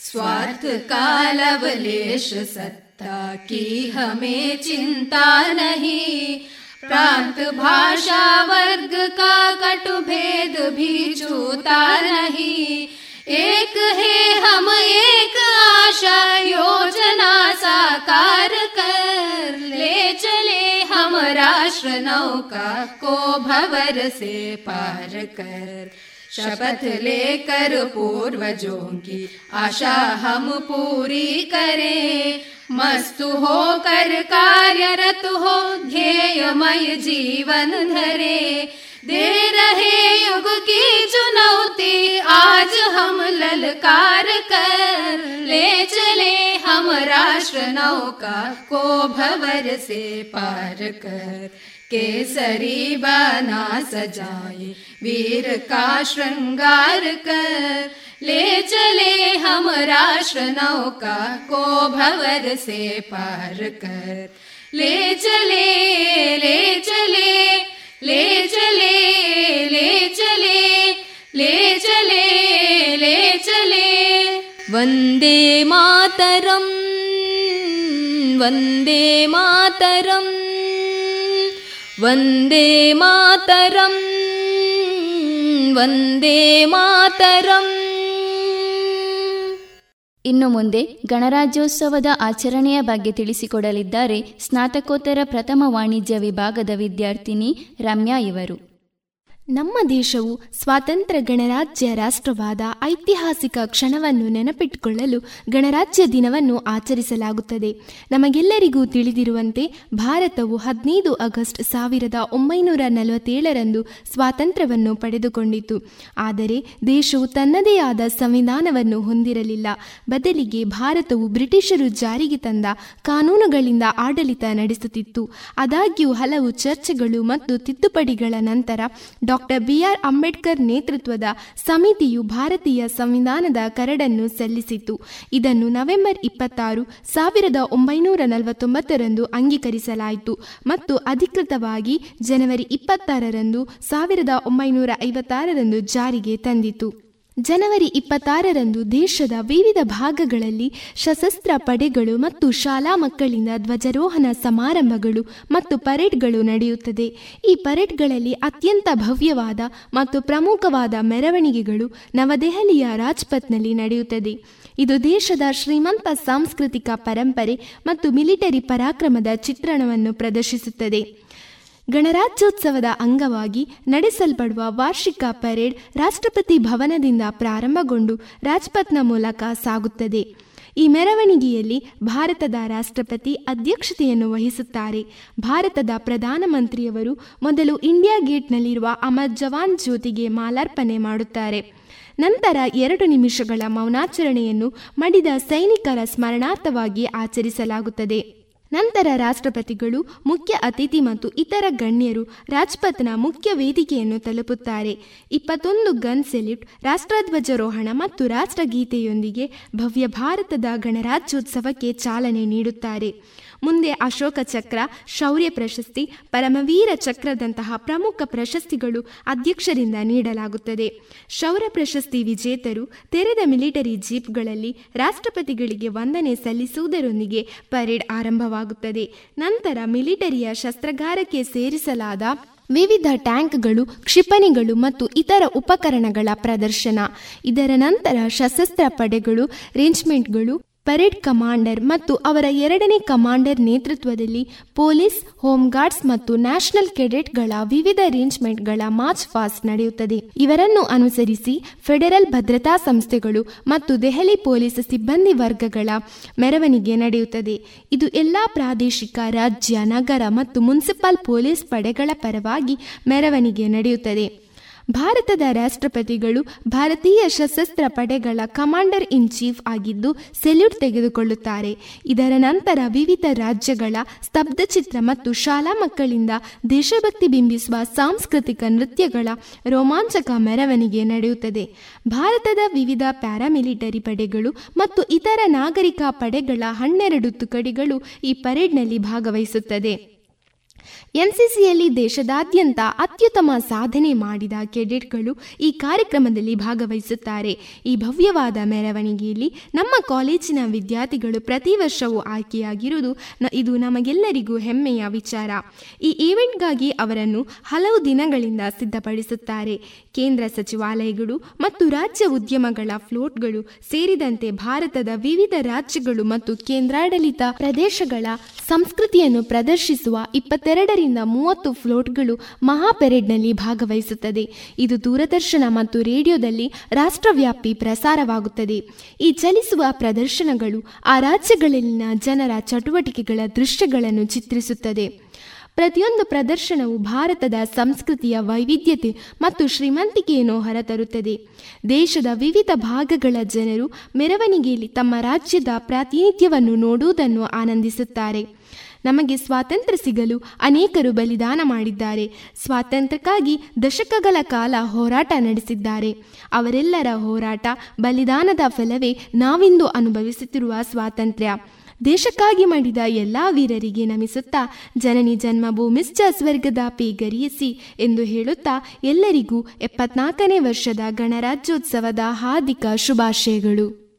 स्वार्थ कालवलेश सत्ता की हमें चिंता नहीं प्रांत भाषा वर्ग का कटु भेद भी छूता नहीं। एक है हम, एक आशा, योजना साकार कर ले चले हम। राष्ट्र नौका को भवर से पार कर। शपथ लेकर पूर्वजों की आशा हम पूरी करें। मस्त होकर कार्यरत हो, ध्येयमय जीवन धरे। दे रहे युग की चुनौती, आज हम ललकार कर। ले चले हम राष्ट्र नौका को भवर से पार कर। केसरी बाना सजाए वीर का श्रृंगार कर। ले चले हम राष्ट्र नौका को भवर से पार कर। ले चले ले चले ले चले ले चले ले चले ले चले। वन्दे मातरम् वन्दे मातरम् वन्दे मातरम् वन्दे मातरम् ಇನ್ನು ಮುಂದೆ ಗಣರಾಜ್ಯೋತ್ಸವದ ಆಚರಣೆಯ ಬಗ್ಗೆ ತಿಳಿಸಿಕೊಡಲಿದ್ದಾರೆ ಸ್ನಾತಕೋತ್ತರ ಪ್ರಥಮ ವಾಣಿಜ್ಯ ವಿಭಾಗದ ವಿದ್ಯಾರ್ಥಿನಿ ರಮ್ಯಾ ಇವರು ನಮ್ಮ ದೇಶವು ಸ್ವಾತಂತ್ರ್ಯ ಗಣರಾಜ್ಯ ರಾಷ್ಟ್ರವಾದ ಐತಿಹಾಸಿಕ ಕ್ಷಣವನ್ನು ನೆನಪಿಟ್ಟುಕೊಳ್ಳಲು ಗಣರಾಜ್ಯ ದಿನವನ್ನು ಆಚರಿಸಲಾಗುತ್ತದೆ. ನಮಗೆಲ್ಲರಿಗೂ ತಿಳಿದಿರುವಂತೆ ಭಾರತವು ಹದಿನೈದು ಆಗಸ್ಟ್ ಸಾವಿರದ ಒಂಬೈನೂರ ನಲವತ್ತೇಳರಂದು ಸ್ವಾತಂತ್ರ್ಯವನ್ನು ಪಡೆದುಕೊಂಡಿತು. ಆದರೆ ದೇಶವು ತನ್ನದೇ ಆದ ಸಂವಿಧಾನವನ್ನು ಹೊಂದಿರಲಿಲ್ಲ. ಬದಲಿಗೆ ಭಾರತವು ಬ್ರಿಟಿಷರು ಜಾರಿಗೆ ತಂದ ಕಾನೂನುಗಳಿಂದ ಆಡಳಿತ ನಡೆಸುತ್ತಿತ್ತು. ಆದಾಗ್ಯೂ ಹಲವು ಚರ್ಚೆಗಳು ಮತ್ತು ತಿದ್ದುಪಡಿಗಳ ನಂತರ ಡಾಕ್ಟರ್ ಬಿಆರ್ ಅಂಬೇಡ್ಕರ್ ನೇತೃತ್ವದ ಸಮಿತಿಯು ಭಾರತೀಯ ಸಂವಿಧಾನದ ಕರಡನ್ನು ಸಲ್ಲಿಸಿತು. ಇದನ್ನು ನವೆಂಬರ್ ಇಪ್ಪತ್ತಾರು ಸಾವಿರದ ಒಂಬೈನೂರ ನಲವತ್ತೊಂಬತ್ತರಂದು ಅಂಗೀಕರಿಸಲಾಯಿತು ಮತ್ತು ಅಧಿಕೃತವಾಗಿ ಜನವರಿ ಇಪ್ಪತ್ತಾರರಂದು ಸಾವಿರದ ಒಂಬೈನೂರ ಐವತ್ತಾರರಂದು ಜಾರಿಗೆ ತಂದಿತು. ಜನವರಿ ಇಪ್ಪತ್ತಾರರಂದು ದೇಶದ ವಿವಿಧ ಭಾಗಗಳಲ್ಲಿ ಸಶಸ್ತ್ರ ಪಡೆಗಳು ಮತ್ತು ಶಾಲಾ ಮಕ್ಕಳಿಂದ ಧ್ವಜಾರೋಹಣ ಸಮಾರಂಭಗಳು ಮತ್ತು ಪರೇಡ್ಗಳು ನಡೆಯುತ್ತದೆ. ಈ ಪರೇಡ್ಗಳಲ್ಲಿ ಅತ್ಯಂತ ಭವ್ಯವಾದ ಮತ್ತು ಪ್ರಮುಖವಾದ ಮೆರವಣಿಗೆಗಳು ನವದೆಹಲಿಯ ರಾಜ್ಪಥ್ನಲ್ಲಿ ನಡೆಯುತ್ತದೆ. ಇದು ದೇಶದ ಶ್ರೀಮಂತ ಸಾಂಸ್ಕೃತಿಕ ಪರಂಪರೆ ಮತ್ತು ಮಿಲಿಟರಿ ಪರಾಕ್ರಮದ ಚಿತ್ರಣವನ್ನು ಪ್ರದರ್ಶಿಸುತ್ತದೆ. ಗಣರಾಜ್ಯೋತ್ಸವದ ಅಂಗವಾಗಿ ನಡೆಸಲ್ಪಡುವ ವಾರ್ಷಿಕ ಪರೇಡ್ ರಾಷ್ಟ್ರಪತಿ ಭವನದಿಂದ ಪ್ರಾರಂಭಗೊಂಡು ರಾಜ್ಪಥ್ನ ಮೂಲಕ ಸಾಗುತ್ತದೆ. ಈ ಮೆರವಣಿಗೆಯಲ್ಲಿ ಭಾರತದ ರಾಷ್ಟ್ರಪತಿ ಅಧ್ಯಕ್ಷತೆಯನ್ನು ವಹಿಸುತ್ತಾರೆ. ಭಾರತದ ಪ್ರಧಾನಮಂತ್ರಿಯವರು ಮೊದಲು ಇಂಡಿಯಾ ಗೇಟ್ನಲ್ಲಿರುವ ಅಮರ್ ಜವಾನ್ ಜ್ಯೋತಿಗೆ ಮಾಲಾರ್ಪಣೆ ಮಾಡುತ್ತಾರೆ. ನಂತರ ಎರಡು ನಿಮಿಷಗಳ ಮೌನಾಚರಣೆಯನ್ನು ಮಡಿದ ಸೈನಿಕರ ಸ್ಮರಣಾರ್ಥವಾಗಿ ಆಚರಿಸಲಾಗುತ್ತದೆ. ನಂತರ ರಾಷ್ಟ್ರಪತಿಗಳು ಮುಖ್ಯ ಅತಿಥಿ ಮತ್ತು ಇತರ ಗಣ್ಯರು ರಾಜ್ಪಥ್ನ ಮುಖ್ಯ ವೇದಿಕೆಯನ್ನು ತಲುಪುತ್ತಾರೆ. ಇಪ್ಪತ್ತೊಂದು ಗನ್ ಸೆಲ್ಯೂಟ್, ರಾಷ್ಟ್ರಧ್ವಜಾರೋಹಣ ಮತ್ತು ರಾಷ್ಟ್ರಗೀತೆಯೊಂದಿಗೆ ಭವ್ಯ ಭಾರತದ ಗಣರಾಜ್ಯೋತ್ಸವಕ್ಕೆ ಚಾಲನೆ ನೀಡುತ್ತಾರೆ. ಮುಂದೆ ಅಶೋಕ ಚಕ್ರ, ಶೌರ್ಯ ಪ್ರಶಸ್ತಿ, ಪರಮವೀರ ಚಕ್ರದಂತಹ ಪ್ರಮುಖ ಪ್ರಶಸ್ತಿಗಳು ಅಧ್ಯಕ್ಷರಿಂದ ನೀಡಲಾಗುತ್ತದೆ. ಶೌರ್ಯ ಪ್ರಶಸ್ತಿ ವಿಜೇತರು ತೆರೆದ ಮಿಲಿಟರಿ ಜೀಪ್ಗಳಲ್ಲಿ ರಾಷ್ಟ್ರಪತಿಗಳಿಗೆ ವಂದನೆ ಸಲ್ಲಿಸುವುದರೊಂದಿಗೆ ಪರೇಡ್ ಆರಂಭವಾಗುತ್ತದೆ. ನಂತರ ಮಿಲಿಟರಿಯ ಶಸ್ತ್ರಗಾರಕ್ಕೆ ಸೇರಿಸಲಾದ ವಿವಿಧ ಟ್ಯಾಂಕ್ಗಳು, ಕ್ಷಿಪಣಿಗಳು ಮತ್ತು ಇತರ ಉಪಕರಣಗಳ ಪ್ರದರ್ಶನ. ಇದರ ನಂತರ ಸಶಸ್ತ್ರ ಪಡೆಗಳು ರೇಂಜ್ಮೆಂಟ್ಗಳು ಪರೇಡ್ ಕಮಾಂಡರ್ ಮತ್ತು ಅವರ ಎರಡನೇ ಕಮಾಂಡರ್ ನೇತೃತ್ವದಲ್ಲಿ ಪೊಲೀಸ್, ಹೋಮ್ ಗಾರ್ಡ್ಸ್ ಮತ್ತು ನ್ಯಾಷನಲ್ ಕೆಡೆಟ್ಗಳ ವಿವಿಧ ಅರೇಂಜ್ಮೆಂಟ್ಗಳ ಮಾರ್ಚ್ ಫಾಸ್ಟ್ ನಡೆಯುತ್ತದೆ. ಇವರನ್ನು ಅನುಸರಿಸಿ ಫೆಡರಲ್ ಭದ್ರತಾ ಸಂಸ್ಥೆಗಳು ಮತ್ತು ದೆಹಲಿ ಪೊಲೀಸ್ ಸಿಬ್ಬಂದಿ ವರ್ಗಗಳ ಮೆರವಣಿಗೆ ನಡೆಯುತ್ತದೆ. ಇದು ಎಲ್ಲ ಪ್ರಾದೇಶಿಕ, ರಾಜ್ಯ, ನಗರ ಮತ್ತು ಮುನ್ಸಿಪಲ್ ಪೊಲೀಸ್ ಪಡೆಗಳ ಪರವಾಗಿ ಮೆರವಣಿಗೆ ನಡೆಯುತ್ತದೆ. ಭಾರತದ ರಾಷ್ಟ್ರಪತಿಗಳು ಭಾರತೀಯ ಸಶಸ್ತ್ರ ಪಡೆಗಳ ಕಮಾಂಡರ್ ಇನ್ ಚೀಫ್ ಆಗಿದ್ದು ಸೆಲ್ಯೂಟ್ ತೆಗೆದುಕೊಳ್ಳುತ್ತಾರೆ. ಇದರ ನಂತರ ವಿವಿಧ ರಾಜ್ಯಗಳ ಸ್ತಬ್ಧಚಿತ್ರ ಮತ್ತು ಶಾಲಾ ಮಕ್ಕಳಿಂದ ದೇಶಭಕ್ತಿ ಬಿಂಬಿಸುವ ಸಾಂಸ್ಕೃತಿಕ ನೃತ್ಯಗಳ ರೋಮಾಂಚಕ ಮೆರವಣಿಗೆ ನಡೆಯುತ್ತದೆ. ಭಾರತದ ವಿವಿಧ ಪ್ಯಾರಾಮಿಲಿಟರಿ ಪಡೆಗಳು ಮತ್ತು ಇತರ ನಾಗರಿಕ ಪಡೆಗಳ ಹನ್ನೆರಡು ತುಕಡಿಗಳು ಈ ಪರೇಡ್ನಲ್ಲಿ ಭಾಗವಹಿಸುತ್ತದೆ. ಎನ್ಸಿಸಿಯಲ್ಲಿ ದೇಶದಾದ್ಯಂತ ಅತ್ಯುತ್ತಮ ಸಾಧನೆ ಮಾಡಿದ ಕೆಡೆಟ್ಗಳು ಈ ಕಾರ್ಯಕ್ರಮದಲ್ಲಿ ಭಾಗವಹಿಸುತ್ತಾರೆ. ಈ ಭವ್ಯವಾದ ಮೆರವಣಿಗೆಯಲ್ಲಿ ನಮ್ಮ ಕಾಲೇಜಿನ ವಿದ್ಯಾರ್ಥಿಗಳು ಪ್ರತಿ ವರ್ಷವೂ ಆಯ್ಕೆಯಾಗಿರುವುದು ಇದು ನಮಗೆಲ್ಲರಿಗೂ ಹೆಮ್ಮೆಯ ವಿಚಾರ. ಈ ಈವೆಂಟ್ಗಾಗಿ ಅವರನ್ನು ಹಲವು ದಿನಗಳಿಂದ ಸಿದ್ಧಪಡಿಸುತ್ತಾರೆ. ಕೇಂದ್ರ ಸಚಿವಾಲಯಗಳು ಮತ್ತು ರಾಜ್ಯ ಉದ್ಯಮಗಳ ಫ್ಲೋಟ್ಗಳು ಸೇರಿದಂತೆ ಭಾರತದ ವಿವಿಧ ರಾಜ್ಯಗಳು ಮತ್ತು ಕೇಂದ್ರಾಡಳಿತ ಪ್ರದೇಶಗಳ ಸಂಸ್ಕೃತಿಯನ್ನು ಪ್ರದರ್ಶಿಸುವ ಇಪ್ಪತ್ತೆರಡರಿಂದ ಮೂವತ್ತು ಫ್ಲೋಟ್ಗಳು ಮಹಾಪೆರೇಡ್ನಲ್ಲಿ ಭಾಗವಹಿಸುತ್ತದೆ. ಇದು ದೂರದರ್ಶನ ಮತ್ತು ರೇಡಿಯೋದಲ್ಲಿ ರಾಷ್ಟ್ರವ್ಯಾಪಿ ಪ್ರಸಾರವಾಗುತ್ತದೆ. ಈ ಚಲಿಸುವ ಪ್ರದರ್ಶನಗಳು ಆ ರಾಜ್ಯಗಳಲ್ಲಿನ ಜನರ ಚಟುವಟಿಕೆಗಳ ದೃಶ್ಯಗಳನ್ನು ಚಿತ್ರಿಸುತ್ತದೆ. ಪ್ರತಿಯೊಂದು ಪ್ರದರ್ಶನವು ಭಾರತದ ಸಂಸ್ಕೃತಿಯ ವೈವಿಧ್ಯತೆ ಮತ್ತು ಶ್ರೀಮಂತಿಕೆಯನ್ನು ಹೊರತರುತ್ತದೆ. ದೇಶದ ವಿವಿಧ ಭಾಗಗಳ ಜನರು ಮೆರವಣಿಗೆಯಲ್ಲಿ ತಮ್ಮ ರಾಜ್ಯದ ಪ್ರಾತಿನಿಧ್ಯವನ್ನು ನೋಡುವುದನ್ನು ಆನಂದಿಸುತ್ತಾರೆ. ನಮಗೆ ಸ್ವಾತಂತ್ರ್ಯ ಸಿಗಲು ಅನೇಕರು ಬಲಿದಾನ ಮಾಡಿದ್ದಾರೆ. ಸ್ವಾತಂತ್ರ್ಯಕ್ಕಾಗಿ ದಶಕಗಳ ಕಾಲ ಹೋರಾಟ ನಡೆಸಿದ್ದಾರೆ. ಅವರೆಲ್ಲರ ಹೋರಾಟ ಬಲಿದಾನದ ಫಲವೇ ನಾವಿಂದು ಅನುಭವಿಸುತ್ತಿರುವ ಸ್ವಾತಂತ್ರ್ಯ. ದೇಶಕ್ಕಾಗಿ ಮಾಡಿದ ಎಲ್ಲ ವೀರರಿಗೆ ನಮಿಸುತ್ತಾ ಜನನಿ ಜನ್ಮಭೂಮಿಶ್ಚ ಸ್ವರ್ಗದ ಪೇಗರಿಯಿಸಿ ಎಂದು ಹೇಳುತ್ತಾ ಎಲ್ಲರಿಗೂ ಎಪ್ಪತ್ನಾಲ್ಕನೇ ವರ್ಷದ ಗಣರಾಜ್ಯೋತ್ಸವದ ಹಾರ್ದಿಕ ಶುಭಾಶಯಗಳು.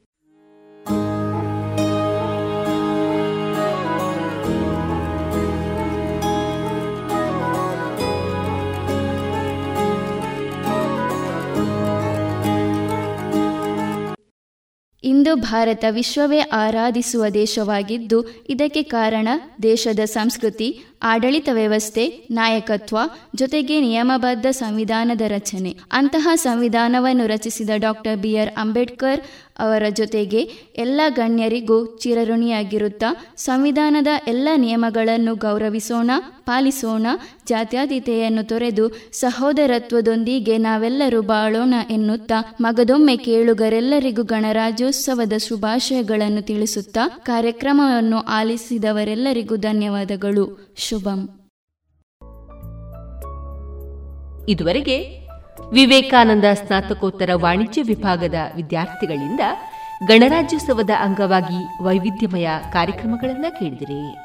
ಇಂದು ಭಾರತ ವಿಶ್ವವೇ ಆರಾಧಿಸುವ ದೇಶವಾಗಿದ್ದು ಇದಕ್ಕೆ ಕಾರಣ ದೇಶದ ಸಂಸ್ಕೃತಿ ಆಡಳಿತ ವ್ಯವಸ್ಥೆ, ನಾಯಕತ್ವ, ಜೊತೆಗೆ ನಿಯಮಬದ್ಧ ಸಂವಿಧಾನದ ರಚನೆ. ಅಂತಹ ಸಂವಿಧಾನವನ್ನು ರಚಿಸಿದ ಡಾಕ್ಟರ್ ಬಿ ಆರ್ ಅಂಬೇಡ್ಕರ್ ಅವರ ಜೊತೆಗೆ ಎಲ್ಲ ಗಣ್ಯರಿಗೂ ಚಿರಋಣಿಯಾಗಿರುತ್ತಾ ಸಂವಿಧಾನದ ಎಲ್ಲ ನಿಯಮಗಳನ್ನು ಗೌರವಿಸೋಣ, ಪಾಲಿಸೋಣ, ಜಾತ್ಯತೀತೆಯನ್ನು ತೊರೆದು ಸಹೋದರತ್ವದೊಂದಿಗೆ ನಾವೆಲ್ಲರೂ ಬಾಳೋಣ ಎನ್ನುತ್ತಾ ಮಗದೊಮ್ಮೆ ಕೇಳುಗರೆಲ್ಲರಿಗೂ ಗಣರಾಜ್ಯೋತ್ಸವದ ಶುಭಾಶಯಗಳನ್ನು ತಿಳಿಸುತ್ತಾ ಕಾರ್ಯಕ್ರಮವನ್ನು ಆಲಿಸಿದವರೆಲ್ಲರಿಗೂ ಧನ್ಯವಾದಗಳು. ಶುಭಂ. ಇದುವರೆಗೆ ವಿವೇಕಾನಂದ ಸ್ನಾತಕೋತ್ತರ ವಾಣಿಜ್ಯ ವಿಭಾಗದ ವಿದ್ಯಾರ್ಥಿಗಳಿಂದ ಗಣರಾಜ್ಯೋತ್ಸವದ ಅಂಗವಾಗಿ ವೈವಿಧ್ಯಮಯ ಕಾರ್ಯಕ್ರಮಗಳನ್ನು ಕೇಳಿದಿರಿ.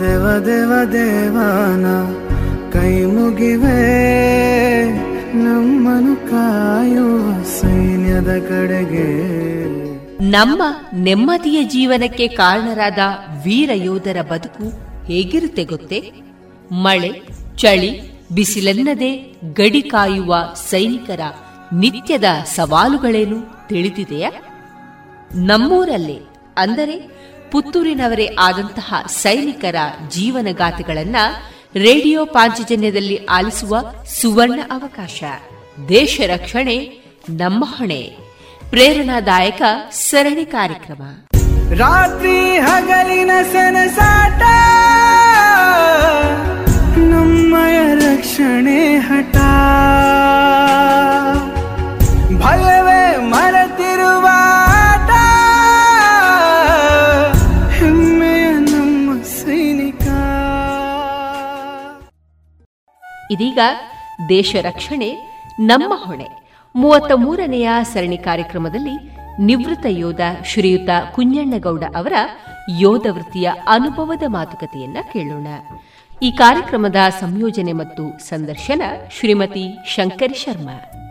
ದೇವ ದೇವ ದೇವಾನ ಕೈ ಮುಗಿವೆ ನಮ್ಮನು ಕಾಯುವ ಸೈನ್ಯದ ಕಡೆಗೆ. ನಮ್ಮ ನೆಮ್ಮದಿಯ ಜೀವನಕ್ಕೆ ಕಾರಣರಾದ ವೀರ ಯೋಧರ ಬದುಕು ಹೇಗಿರುತ್ತೆ ಗೊತ್ತೇ? ಮಳೆ, ಚಳಿ, ಬಿಸಿಲೆನ್ನದೆ ಗಡಿ ಕಾಯುವ ಸೈನಿಕರ ನಿತ್ಯದ ಸವಾಲುಗಳೇನು ತಿಳಿದಿದೆಯಾ? ನಮ್ಮೂರಲ್ಲೇ ಅಂದರೆ ಪುತ್ತೂರಿನವರೇ ಆದಂತಹ ಸೈನಿಕರ ಜೀವನಗಾಥೆಗಳನ್ನ ರೇಡಿಯೋ ಪಾಂಚಜನ್ಯದಲ್ಲಿ ಆಲಿಸುವ ಸುವರ್ಣ ಅವಕಾಶ. ದೇಶ ರಕ್ಷಣೆ, ನಮ್ಮ ಹೊಣೆ. ಪ್ರೇರಣಾದಾಯಕ ಸರಣಿ ಕಾರ್ಯಕ್ರಮ. ರಾತ್ರಿ ಹಗಲಿನ ಸನಸಾಟ, ನಮ್ಮಯ ರಕ್ಷಣೆ ಹಠ. ಭಯವೇ ಇದೀಗ ದೇಶ ರಕ್ಷಣೆ, ನಮ್ಮ ಹೊಣೆ. ಮೂವತ್ತ ಮೂರನೆಯ ಸರಣಿ ಕಾರ್ಯಕ್ರಮದಲ್ಲಿ ನಿವೃತ್ತ ಯೋಧ ಶ್ರೀಯುತ ಕುಂಜಣ್ಣಗೌಡ ಅವರ ಯೋಧ ವೃತ್ತಿಯ ಅನುಭವದ ಮಾತುಕತೆಯನ್ನ ಕೇಳೋಣ. ಈ ಕಾರ್ಯಕ್ರಮದ ಸಂಯೋಜನೆ ಮತ್ತು ಸಂದರ್ಶನ ಶ್ರೀಮತಿ ಶಂಕರಿ ಶರ್ಮಾ.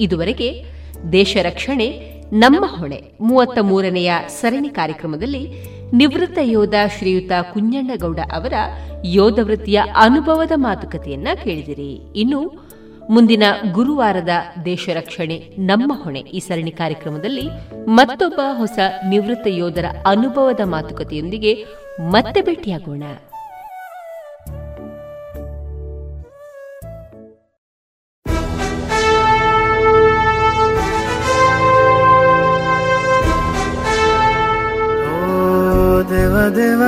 ಇದುವರೆಗೆ ದೇಶ ರಕ್ಷಣೆ, ನಮ್ಮ ಹೊಣೆ. ಮೂವತ್ತ ಮೂರನೆಯ ಸರಣಿ ಕಾರ್ಯಕ್ರಮದಲ್ಲಿ ನಿವೃತ್ತ ಯೋಧ ಶ್ರೀಯುತ ಕುಂಜಣ್ಣಗೌಡ ಅವರ ಯೋಧ ವೃತ್ತಿಯ ಅನುಭವದ ಮಾತುಕತೆಯನ್ನ ಕೇಳಿದಿರಿ. ಇನ್ನು ಮುಂದಿನ ಗುರುವಾರದ ದೇಶ ರಕ್ಷಣೆ, ನಮ್ಮ ಹೊಣೆ ಈ ಸರಣಿ ಕಾರ್ಯಕ್ರಮದಲ್ಲಿ ಮತ್ತೊಬ್ಬ ಹೊಸ ನಿವೃತ್ತ ಯೋಧರ ಅನುಭವದ ಮಾತುಕತೆಯೊಂದಿಗೆ ಮತ್ತೆ ಭೇಟಿಯಾಗೋಣ.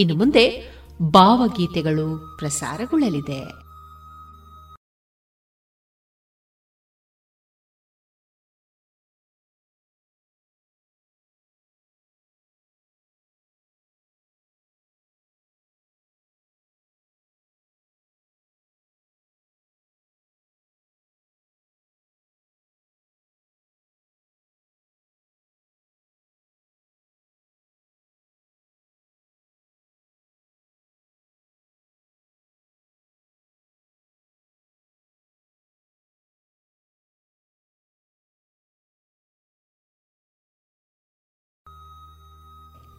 ಇನ್ನು ಮುಂದೆ ಭಾವಗೀತೆಗಳು ಪ್ರಸಾರಗೊಳ್ಳಲಿದೆ.